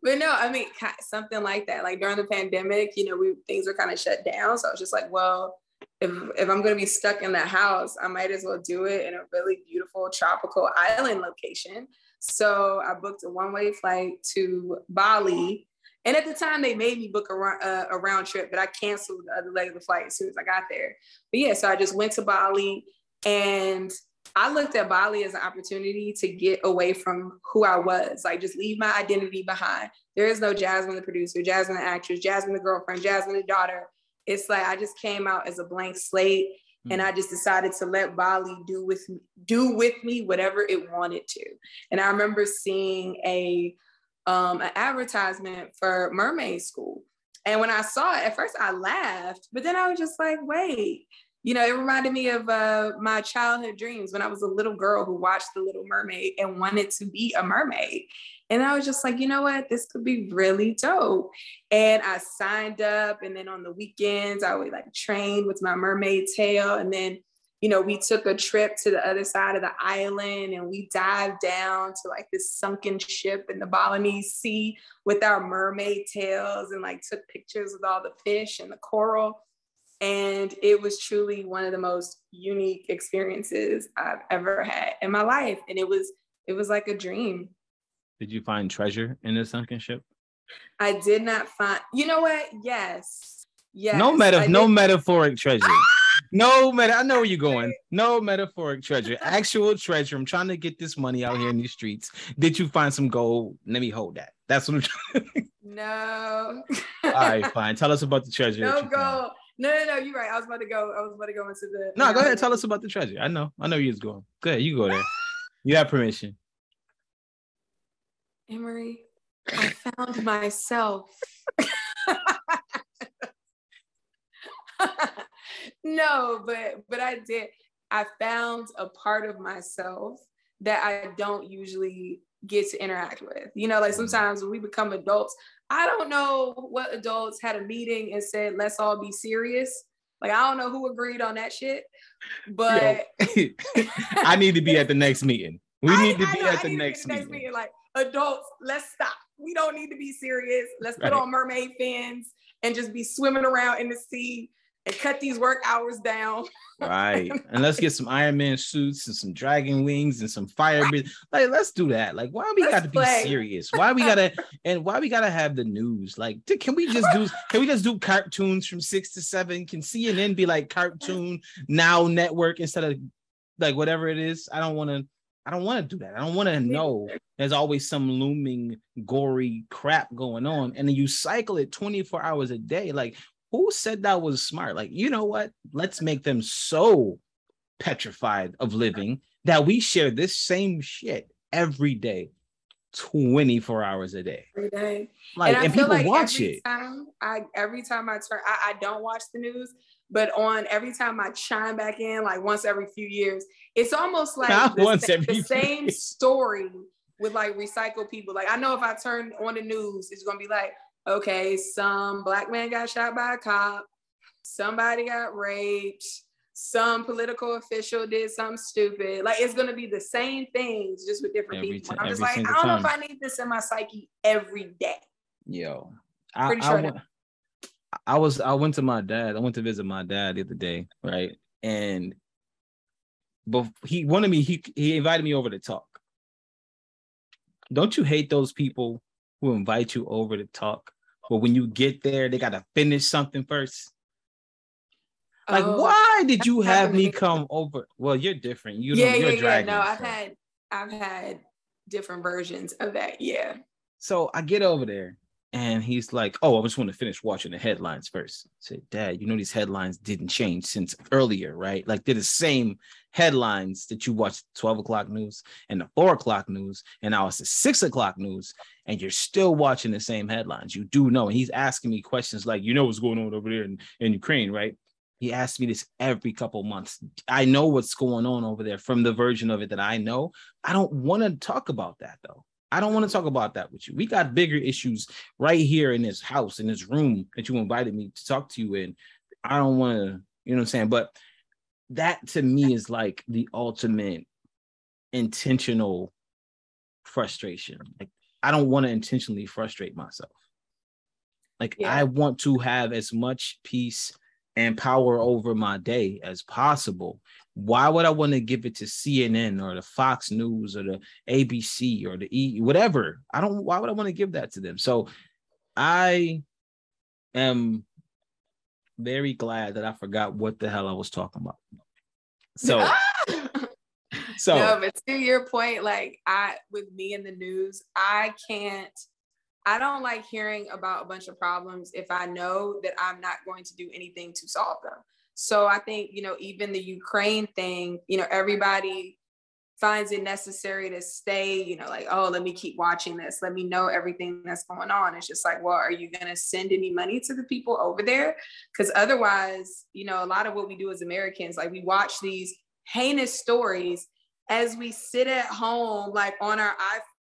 but no, I mean something like that. Like during the pandemic, you know, we things were kind of shut down. So I was just like, well, if if I'm gonna be stuck in the house, I might as well do it in a really beautiful tropical island location. So I booked a one-way flight to Bali. And at the time, they made me book a, uh, a round trip, but I canceled the other leg of the flight as soon as I got there. But yeah, so I just went to Bali and I looked at Bali as an opportunity to get away from who I was, like just leave my identity behind. There is no Jasmine the producer, Jasmine the actress, Jasmine the girlfriend, Jasmine the daughter. It's like I just came out as a blank slate. And mm. I just decided to let Bali do with me, do with me whatever it wanted to. And I remember seeing a um, an advertisement for mermaid school. And when I saw it, at first I laughed, but then I was just like, wait, you know, it reminded me of uh, my childhood dreams when I was a little girl who watched The Little Mermaid and wanted to be a mermaid. And I was just like, you know what, this could be really dope. And I signed up, and then on the weekends, I would like train with my mermaid tail. And then, you know, we took a trip to the other side of the island and we dived down to like this sunken ship in the Balinese Sea with our mermaid tails and like took pictures with all the fish and the coral and it was truly one of the most unique experiences I've ever had in my life. And it was it was like a dream. Did you find treasure in the sunken ship? I did not find you know what? Yes. Yes. No meta no metaphoric treasure. *laughs* no meta. I know where you're going. No metaphoric treasure. Actual treasure. I'm trying to get this money out here in these streets. Did you find some gold? Let me hold that. That's what I'm trying. *laughs* no. All right, *laughs* fine. Tell us about the treasure. Don't go. No, no, no. You're right. I was about to go. I was about to go into the. No, go ahead. Tell us about the treasure. I know. I know you was going. Go ahead. You go there. You have permission. Emery, I *laughs* found myself. *laughs* no, but but I did. I found a part of myself that I don't usually get to interact with. You know, like mm-hmm. sometimes when we become adults, I don't know what adults had a meeting and said, let's all be serious. Like, I don't know who agreed on that shit, but *laughs* I need to be at the next meeting. We need to be know, at the next, the next meeting. meeting. Like, adults, let's stop. We don't need to be serious. Let's put right. on mermaid fins and just be swimming around in the sea and cut these work hours down. right. And let's get some Iron Man suits and some dragon wings and some fire. Right. Like, let's do that. Like, why we got to be serious? Why we gotta *laughs* and why we gotta have the news? Like, can we just do can we just do cartoons from six to seven? Can CNN be like cartoon now network instead of like whatever it is? I don't want to I don't want to do that. I don't want to know there's always some looming gory crap going on. And then you cycle it 24 hours a day. Like, who said that was smart? Like, you know what? Let's make them so petrified of living that we share this same shit every day, 24 hours a day. Every day. Like, and, and people like watch it. Time I every time I turn, I, I don't watch the news, but on every time I chime back in, like once every few years, it's almost like Not the, once every the same story with like recycled people. Like I know if I turn on the news, it's gonna be like, okay, some black man got shot by a cop, somebody got raped, some political official did something stupid. Like it's gonna be the same things, just with different every people. T- I'm just like, I don't time. know if I need this in my psyche every day. Yo, I, sure I, went, I was I went to my dad. I went to visit my dad the other day, right? And but he wanted me, he he invited me over to talk. Don't you hate those people who invite you over to talk, but when you get there, they gotta finish something first? Like, oh, why did you have me come over? Well, you're different. You yeah, yeah, yeah. No, I've had I've had different versions of that. Yeah. So I get over there and he's like, Oh, I just want to finish watching the headlines first. I said, Dad, you know, these headlines didn't change since earlier, right? Like they're the same headlines that you watch 12 o'clock news and the four o'clock news, and now it's the six o'clock news, and you're still watching the same headlines. You do know. And he's asking me questions like, you know what's going on over there in, in Ukraine, right? He asks me this every couple months. I know what's going on over there from the version of it that I know. I don't want to talk about that though. I don't want to talk about that with you. We got bigger issues right here in this house, in this room that you invited me to talk to you in. I don't want to, you know what I'm saying? But that to me is like the ultimate intentional frustration. Like I don't want to intentionally frustrate myself. Like yeah. I want to have as much peace and power over my day as possible. Why would I want to give it to CNN or the Fox News or the ABC or the E whatever? I don't why would I want to give that to them? So I am very glad that I forgot what the hell I was talking about. So *laughs* so no, but to your point, like I with me in the news, I can't I don't like hearing about a bunch of problems if I know that I'm not going to do anything to solve them. So I think, you know, even the Ukraine thing, you know, everybody finds it necessary to stay, you know, like, oh, let me keep watching this. Let me know everything that's going on. It's just like, well, are you going to send any money to the people over there? Because otherwise, you know, a lot of what we do as Americans, like we watch these heinous stories as we sit at home, like on our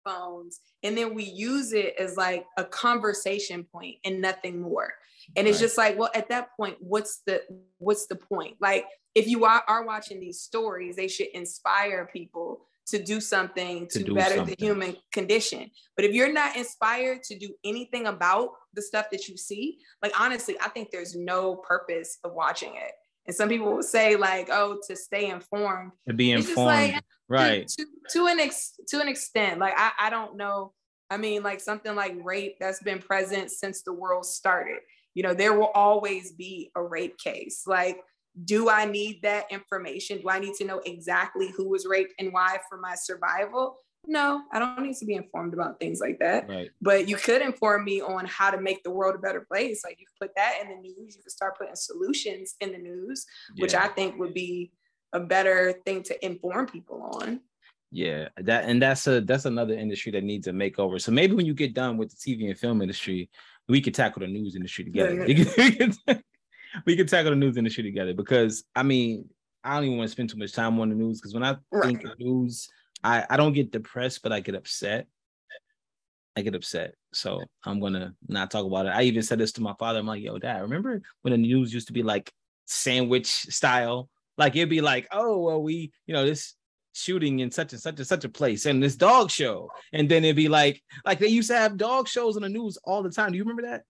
iPhones and then we use it as like a conversation point and nothing more and it's right. just like well at that point what's the what's the point? Like if you are, are watching these stories they should inspire people to do something to, to do better something. the human condition. But if you're not inspired to do anything about the stuff that you see like honestly i think there's no purpose of watching it. And some people will say like oh to stay informed. To be informed like, right to, to, to, an ex to an extent like I, I don't know. I mean like something like rape that's been present since the world started you know there will always be a rape case like do i need that information do i need to know exactly who was raped and why for my survival No, I don't need to be informed about things like that. Right. But you could inform me on how to make the world a better place. Like you could put that in the news. You could start putting solutions in the news, which I think would be a better thing to inform people on. Yeah, that and that's a that's another industry that needs a makeover. So maybe when you get done with the TV and film industry, we could tackle the news industry together. Yeah, *laughs* We could- we could- tackle the news industry together because I mean, I don't even want to spend too much time on the news because when I think Right. of news, I I don't get depressed, but I get upset. I get upset. So I'm gonna not talk about it. I even said this to my father. I'm like, yo, dad, remember when the news used to be like sandwich style? Like it'd be like, oh, well, we, you know, this shooting in such and such and such a place and this dog show. And then it'd be like, like they used to have dog shows on the news all the time. Do you remember that?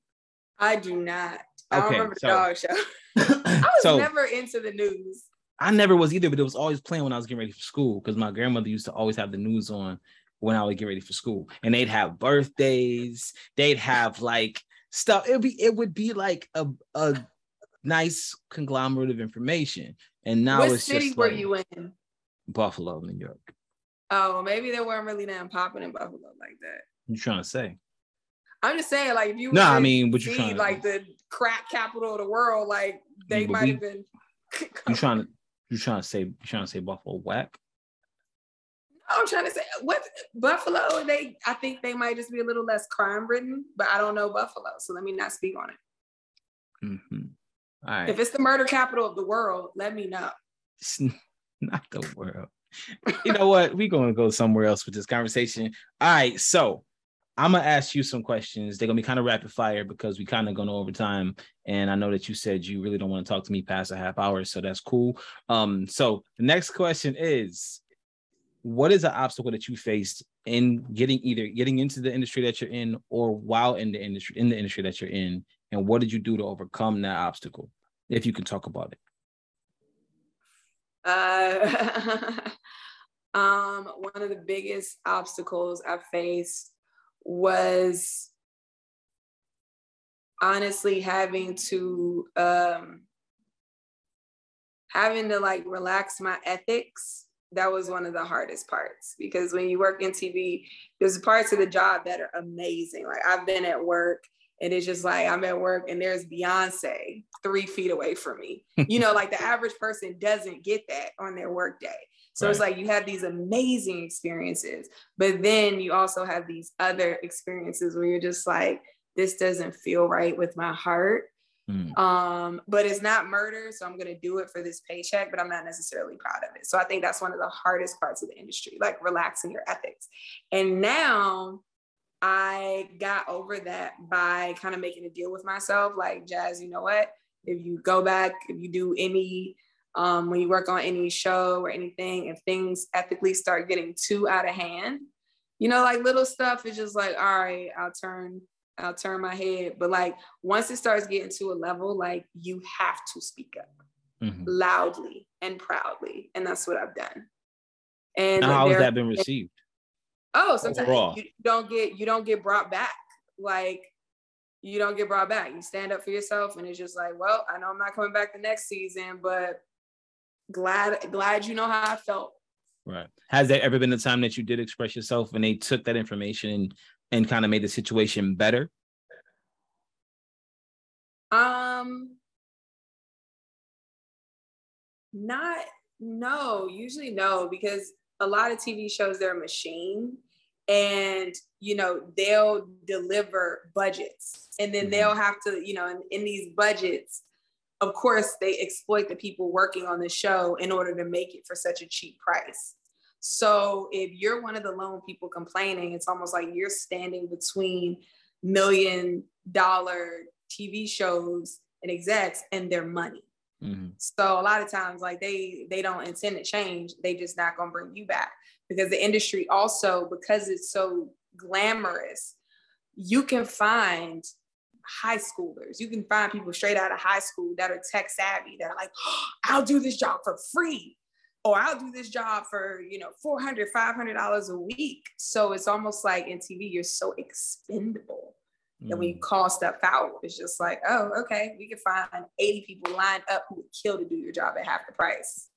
I do not. I don't Okay, remember the dog show. *coughs* I was so never into the news. I never was either, but it was always playing when I was getting ready for school because my grandmother used to always have the news on when I would get ready for school. And they'd have birthdays, they'd have like stuff. It'd be it would be like a a nice conglomerate of information. And now what it's city just were like you in? Buffalo, New York. Oh, maybe they weren't really that popping in Buffalo like that. You trying to say? I'm just saying, like, if you No, was I mean, what you trying to- like the crack capital of the world, like they might have been. *laughs* You trying to you trying to say you trying to say Buffalo whack? I'm trying to say what Buffalo. They, I think they might just be a little less crime ridden, but I don't know Buffalo, so let me not speak on it. Mhm. All right. If it's the murder capital of the world, let me know. *laughs* Not the world. You know what? We're gonna go somewhere else with this conversation. All right, so I'm gonna ask you some questions. They're gonna be kind of rapid fire because we kind of gone over time, and I know that you said you really don't want to talk to me past a half hour, so that's cool. Um, so the next question is, what is an obstacle that you faced in getting either getting into the industry that you're in or while in the industry in the industry that you're in, and what did you do to overcome that obstacle? If you can talk about it. Uh, *laughs* um, one of the biggest obstacles I faced was honestly having to um, having to like relax my ethics. That was one of the hardest parts because when you work in TV, there's parts of the job that are amazing. Like I've been at work and it's just like I'm at work and there's Beyonce three feet away from me. *laughs* You know, like the average person doesn't get that on their work day. So it's like you have these amazing experiences, but then you also have these other experiences where you're just like, this doesn't feel right with my heart. Mm. Um, but it's not murder, so I'm gonna do it for this paycheck, but I'm not necessarily proud of it. So I think that's one of the hardest parts of the industry, like relaxing your ethics. And now I got over that by kind of making a deal with myself, like Jazz, you know what? If you go back, if you do any um, when you work on any show or anything, if things ethically start getting too out of hand, you know, like little stuff is just like, all right, I'll turn, I'll turn my head. But like once it starts getting to a level, like you have to speak up Mhm. loudly and proudly. And that's what I've done. And Now, how has that been received? Oh, sometimes you don't get you don't get brought back. Like you don't get brought back. You stand up for yourself, and it's just like, well, I know I'm not coming back the next season, but glad glad you know how I felt. Right. Has there ever been a time that you did express yourself and they took that information and and kind of made the situation better? Um, not no. Usually no, because a lot of TV shows they're a machine, and you know they'll deliver budgets, and then Mhm. they'll have to, you know, in, in these budgets, of course, they exploit the people working on the show in order to make it for such a cheap price. So if you're one of the lone people complaining, it's almost like you're standing between million dollar TV shows and execs and their money. Mhm. So a lot of times, like they they don't intend to change. They just not gonna bring you back because the industry also because it's so glamorous. You can find high schoolers. You can find people straight out of high school that are tech savvy that are like, "Oh, I'll do this job for free. Or I'll do this job for, you know, 400, 500 dollars a week. So it's almost like in TV, you're so expendable that when you Mhm. call stuff out, it's just like, oh, okay, we can find 80 people lined up who would kill to do your job at half the price.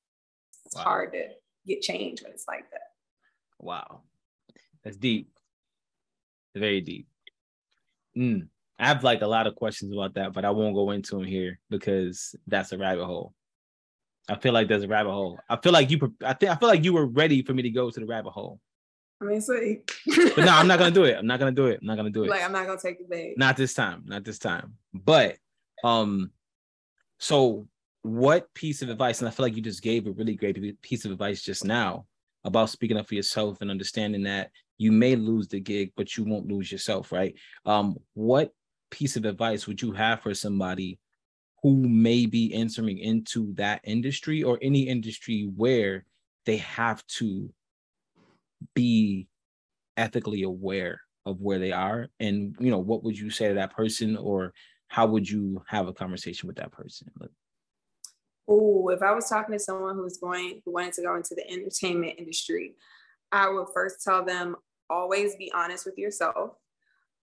It's Wow. hard to get change when it's like that. Wow. That's deep. Very deep. Mm. I have like a lot of questions about that, but I won't go into them here because that's a rabbit hole. I feel like there's a rabbit hole. I feel like you. I think I feel like you were ready for me to go to the rabbit hole. I mean, see. but no, I'm not gonna do it. I'm not gonna do it. I'm not gonna do it. Like I'm not gonna take the bait. Not this time. Not this time. But um, so what piece of advice? And I feel like you just gave a really great piece of advice just now about speaking up for yourself and understanding that you may lose the gig, but you won't lose yourself, right? Um, what piece of advice would you have for somebody who may be entering into that industry or any industry where they have to be ethically aware of where they are and you know what would you say to that person or how would you have a conversation with that person oh if i was talking to someone who was going who wanted to go into the entertainment industry i would first tell them always be honest with yourself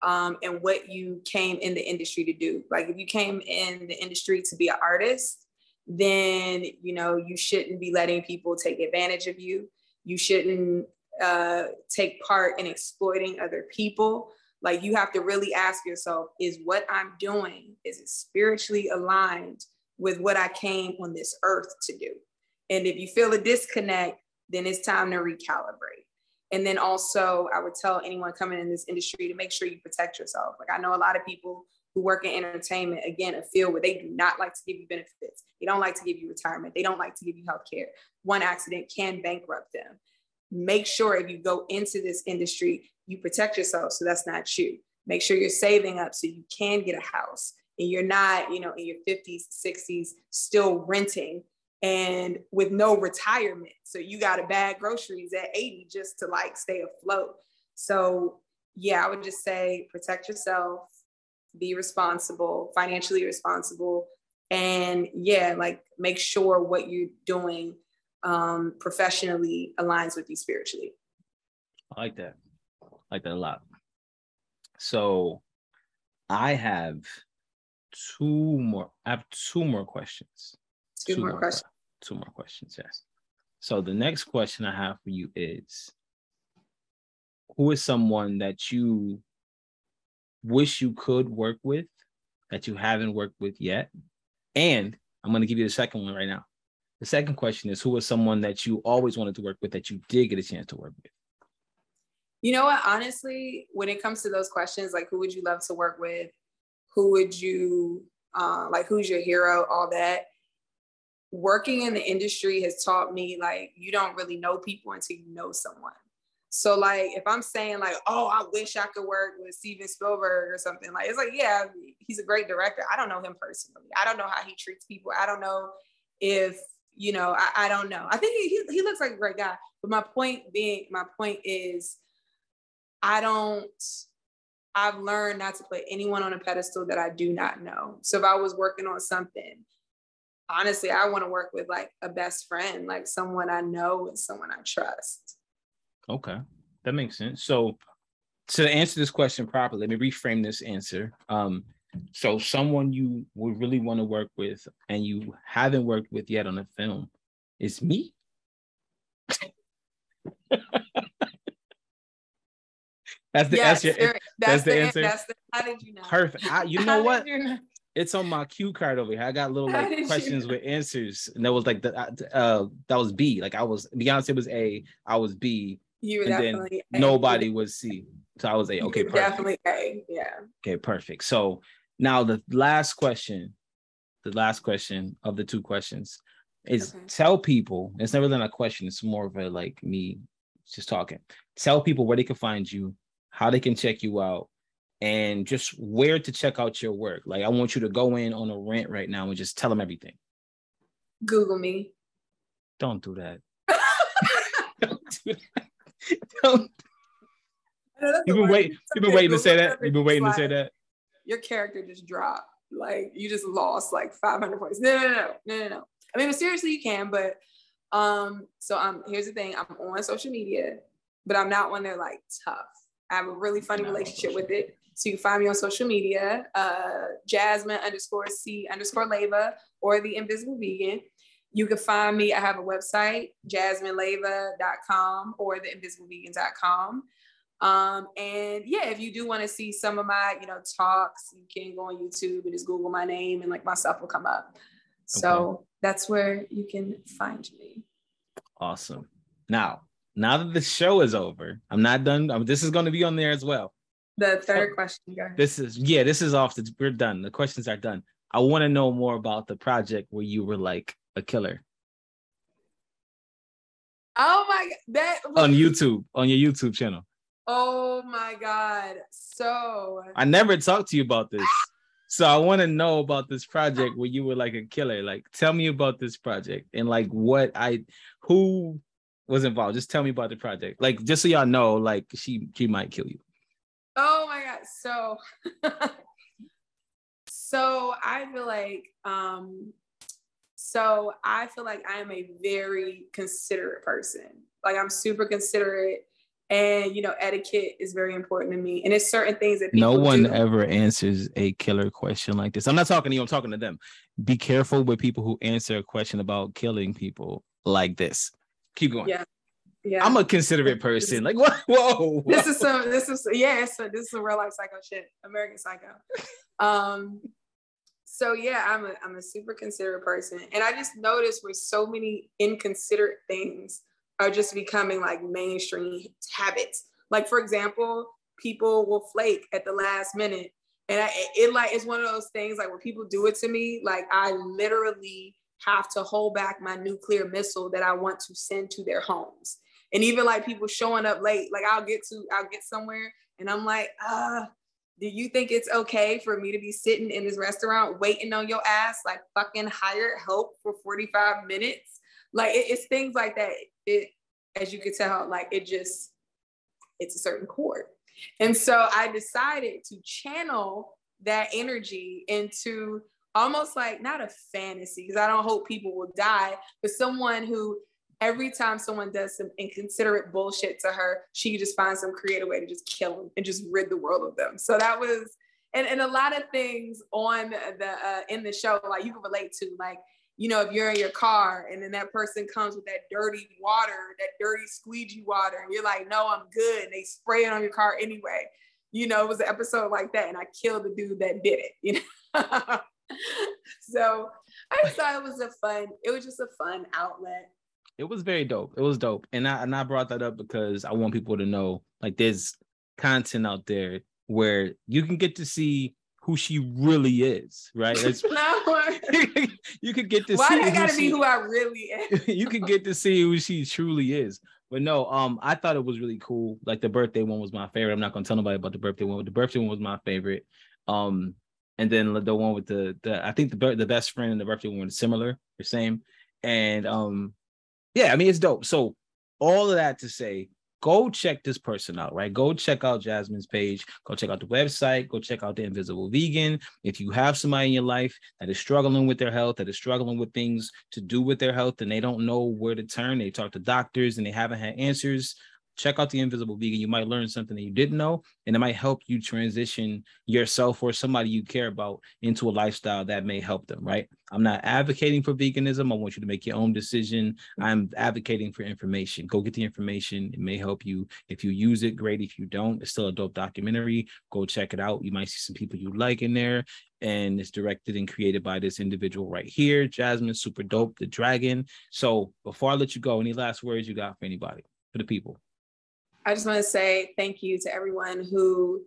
um, and what you came in the industry to do. Like if you came in the industry to be an artist, then you know you shouldn't be letting people take advantage of you. You shouldn't uh, take part in exploiting other people. Like you have to really ask yourself: Is what I'm doing is it spiritually aligned with what I came on this earth to do? And if you feel a disconnect, then it's time to recalibrate. And then also, I would tell anyone coming in this industry to make sure you protect yourself. Like I know a lot of people who work in entertainment, again, a field where they do not like to give you benefits. They don't like to give you retirement. They don't like to give you health care. One accident can bankrupt them. Make sure if you go into this industry, you protect yourself so that's not you. Make sure you're saving up so you can get a house and you're not, you know, in your 50s, 60s, still renting and with no retirement. So you got to bag groceries at 80 just to like stay afloat. So yeah, I would just say protect yourself, be responsible, financially responsible, and yeah, like make sure what you're doing um, professionally aligns with you spiritually. I like that. I like that a lot. So I have two more. I have two more questions. Two, two more, more questions two more questions. Yes. So the next question I have for you is who is someone that you wish you could work with that you haven't worked with yet? And I'm going to give you the second one right now. The second question is who is someone that you always wanted to work with that you did get a chance to work with? You know what? Honestly, when it comes to those questions, like who would you love to work with? Who would you uh, like? Who's your hero? All that working in the industry has taught me like you don't really know people until you know someone. So like if I'm saying like, oh, I wish I could work with Steven Spielberg or something, like it's like, yeah, he's a great director. I don't know him personally. I don't know how he treats people. I don't know if, you know, I, I don't know. I think he, he looks like a great guy. But my point being, my point is I don't I've learned not to put anyone on a pedestal that I do not know. So if I was working on something honestly, I want to work with like a best friend, like someone I know and someone I trust. Okay, that makes sense. So, to answer this question properly, let me reframe this answer. Um, so someone you would really want to work with and you haven't worked with yet on a film is me. *laughs* that's the yes, answer. That's, that's, the, the answer. That's the, how did you know? Perfect. I, you *laughs* know what? You know? it's on my cue card over here. I got little like questions you? with answers, and that was like the uh, uh that was B. Like I was Beyonce was A, I was B, you were definitely A. nobody was C. So I was A. Okay, perfect. definitely A. Yeah. Okay, perfect. So now the last question, the last question of the two questions is okay. tell people. It's never been a question. It's more of a like me just talking. Tell people where they can find you, how they can check you out, and just where to check out your work. Like I want you to go in on a rant right now and just tell them everything. Google me. Don't do that. *laughs* Don't do that. Don't. You've been waiting. You've been waiting to say that. You've been waiting to say that. Your character just dropped. Like you just lost like 500 points. No, no, no, no, no, no. I mean, but seriously, you can. But um, so um, here's the thing. I'm on social media, but I'm not one that like tough. I have a really funny relationship with it. So you can find me on social media, uh, Jasmine underscore C underscore Leyva or the Invisible Vegan. You can find me. I have a website, jasmineleyva.com or theinvisiblevegan.com. Um, and yeah, if you do want to see some of my, you know, talks, you can go on YouTube and just Google my name and like my stuff will come up. So okay. that's where you can find me. Awesome. Now, now that the show is over, I'm not done. I mean, this is going to be on there as well. The third oh, question, guys. This is yeah, this is off. The, we're done. The questions are done. I want to know more about the project where you were like a killer. Oh my god, that on YouTube, on your YouTube channel. Oh my god. So I never talked to you about this. So I want to know about this project where you were like a killer. Like tell me about this project and like what I who was involved. Just tell me about the project. Like just so y'all know, like she she might kill you. Oh my god. So *laughs* so I feel like um so I feel like I am a very considerate person. Like I'm super considerate and you know etiquette is very important to me and it's certain things that no one do. ever answers a killer question like this i'm not talking to you i'm talking to them be careful with people who answer a question about killing people like this keep going. Yeah. Yeah. I'm a considerate person. Like *laughs* what whoa, whoa. this is some this is yeah so this is a real life psycho shit. American psycho. Um so yeah i'm a i'm a super considerate person. And i just noticed with so many inconsiderate things are just becoming like mainstream habits. Like for example, people will flake at the last minute, and I, it like it's one of those things like when people do it to me, like I literally have to hold back my nuclear missile that I want to send to their homes. And even like people showing up late, like I'll get to I'll get somewhere and I'm like, uh, do you think it's okay for me to be sitting in this restaurant waiting on your ass like fucking hired help for 45 minutes? Like it, it's things like that. It, as you could tell, like it just, it's a certain chord. And so I decided to channel that energy into almost like not a fantasy, because I don't hope people will die, but someone who every time someone does some inconsiderate bullshit to her, she just finds some creative way to just kill them and just rid the world of them. So that was, and, and a lot of things on the uh, in the show, like you can relate to, like you know, if you're in your car and then that person comes with that dirty water, that dirty squeegee water, and you're like, no, I'm good. And they spray it on your car anyway. You know, it was an episode like that, and I killed the dude that did it, you know. *laughs* *laughs* so I just thought it was a fun, it was just a fun outlet. It was very dope. It was dope. And I and I brought that up because I want people to know like there's content out there where you can get to see who she really is, right? *laughs* *laughs* you could get to Why see. Why I gotta she, be who I really am? you could get to see who she truly is. But no, um, I thought it was really cool. Like the birthday one was my favorite. I'm not gonna tell nobody about the birthday one. but The birthday one was my favorite. Um, and then the one with the the I think the the best friend and the birthday one similar, the same. And um, yeah, I mean it's dope. So all of that to say, go check this person out, right? Go check out Jasmine's page. Go check out the website. Go check out the Invisible Vegan. If you have somebody in your life that is struggling with their health, that is struggling with things to do with their health, and they don't know where to turn, they talk to doctors and they haven't had answers check out the invisible vegan. You might learn something that you didn't know and it might help you transition yourself or somebody you care about into a lifestyle that may help them right? I'm not advocating for veganism. I want you to make your own decision. I'm advocating for information. Go get the information. It may help you. If you use it great. If you don't it's still a dope documentary. Go check it out. You might see some people you like in there and it's directed and created by this individual right here jasmine super dope the dragon. So before i let you go any last words you got for anybody? For the people I just want to say thank you to everyone who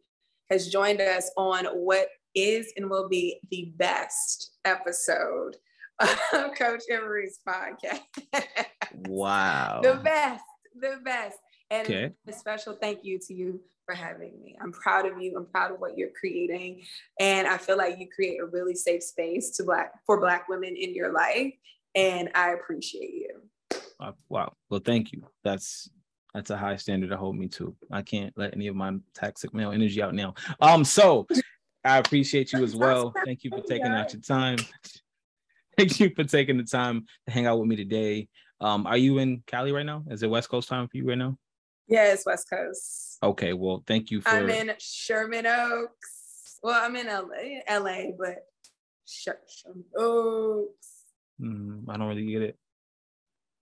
has joined us on what is and will be the best episode of *laughs* Coach Emery's podcast. wow. The best, the best. And okay. a special thank you to you for having me. I'm proud of you. I'm proud of what you're creating. And I feel like you create a really safe space to black for black women in your life. And I appreciate you. Uh, wow. Well, thank you. That's that's a high standard to hold me to. I can't let any of my toxic male energy out now. Um, so I appreciate you as well. *laughs* Thank you for taking out your time. *laughs* Thank you for taking the time to hang out with me today. Um, are you in Cali right now? Is it West Coast time for you right now? Yeah, it's West Coast. Okay, well, thank you for. I'm in Sherman Oaks. Well, I'm in LA, LA, but Sherman Oaks. Mm, I don't really get it.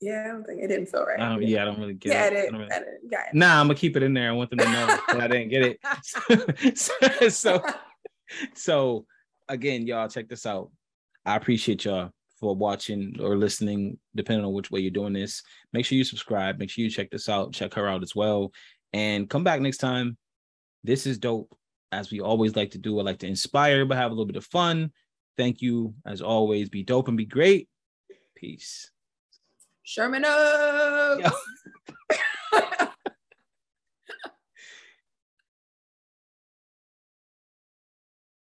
Yeah, I don't think it didn't feel right. I yeah, I don't really get yeah, it. edit, I really- got it. Nah, I'm gonna keep it in there. I want them to know that I didn't get it. so, *laughs* *laughs* so, so again, y'all check this out. I appreciate y'all for watching or listening, depending on which way you're doing this. Make sure you subscribe. Make sure you check this out. Check her out as well, and come back next time. This is dope. As we always like to do, I like to inspire, but have a little bit of fun. Thank you, as always. Be dope and be great. Peace. Sherman Oaks. *laughs*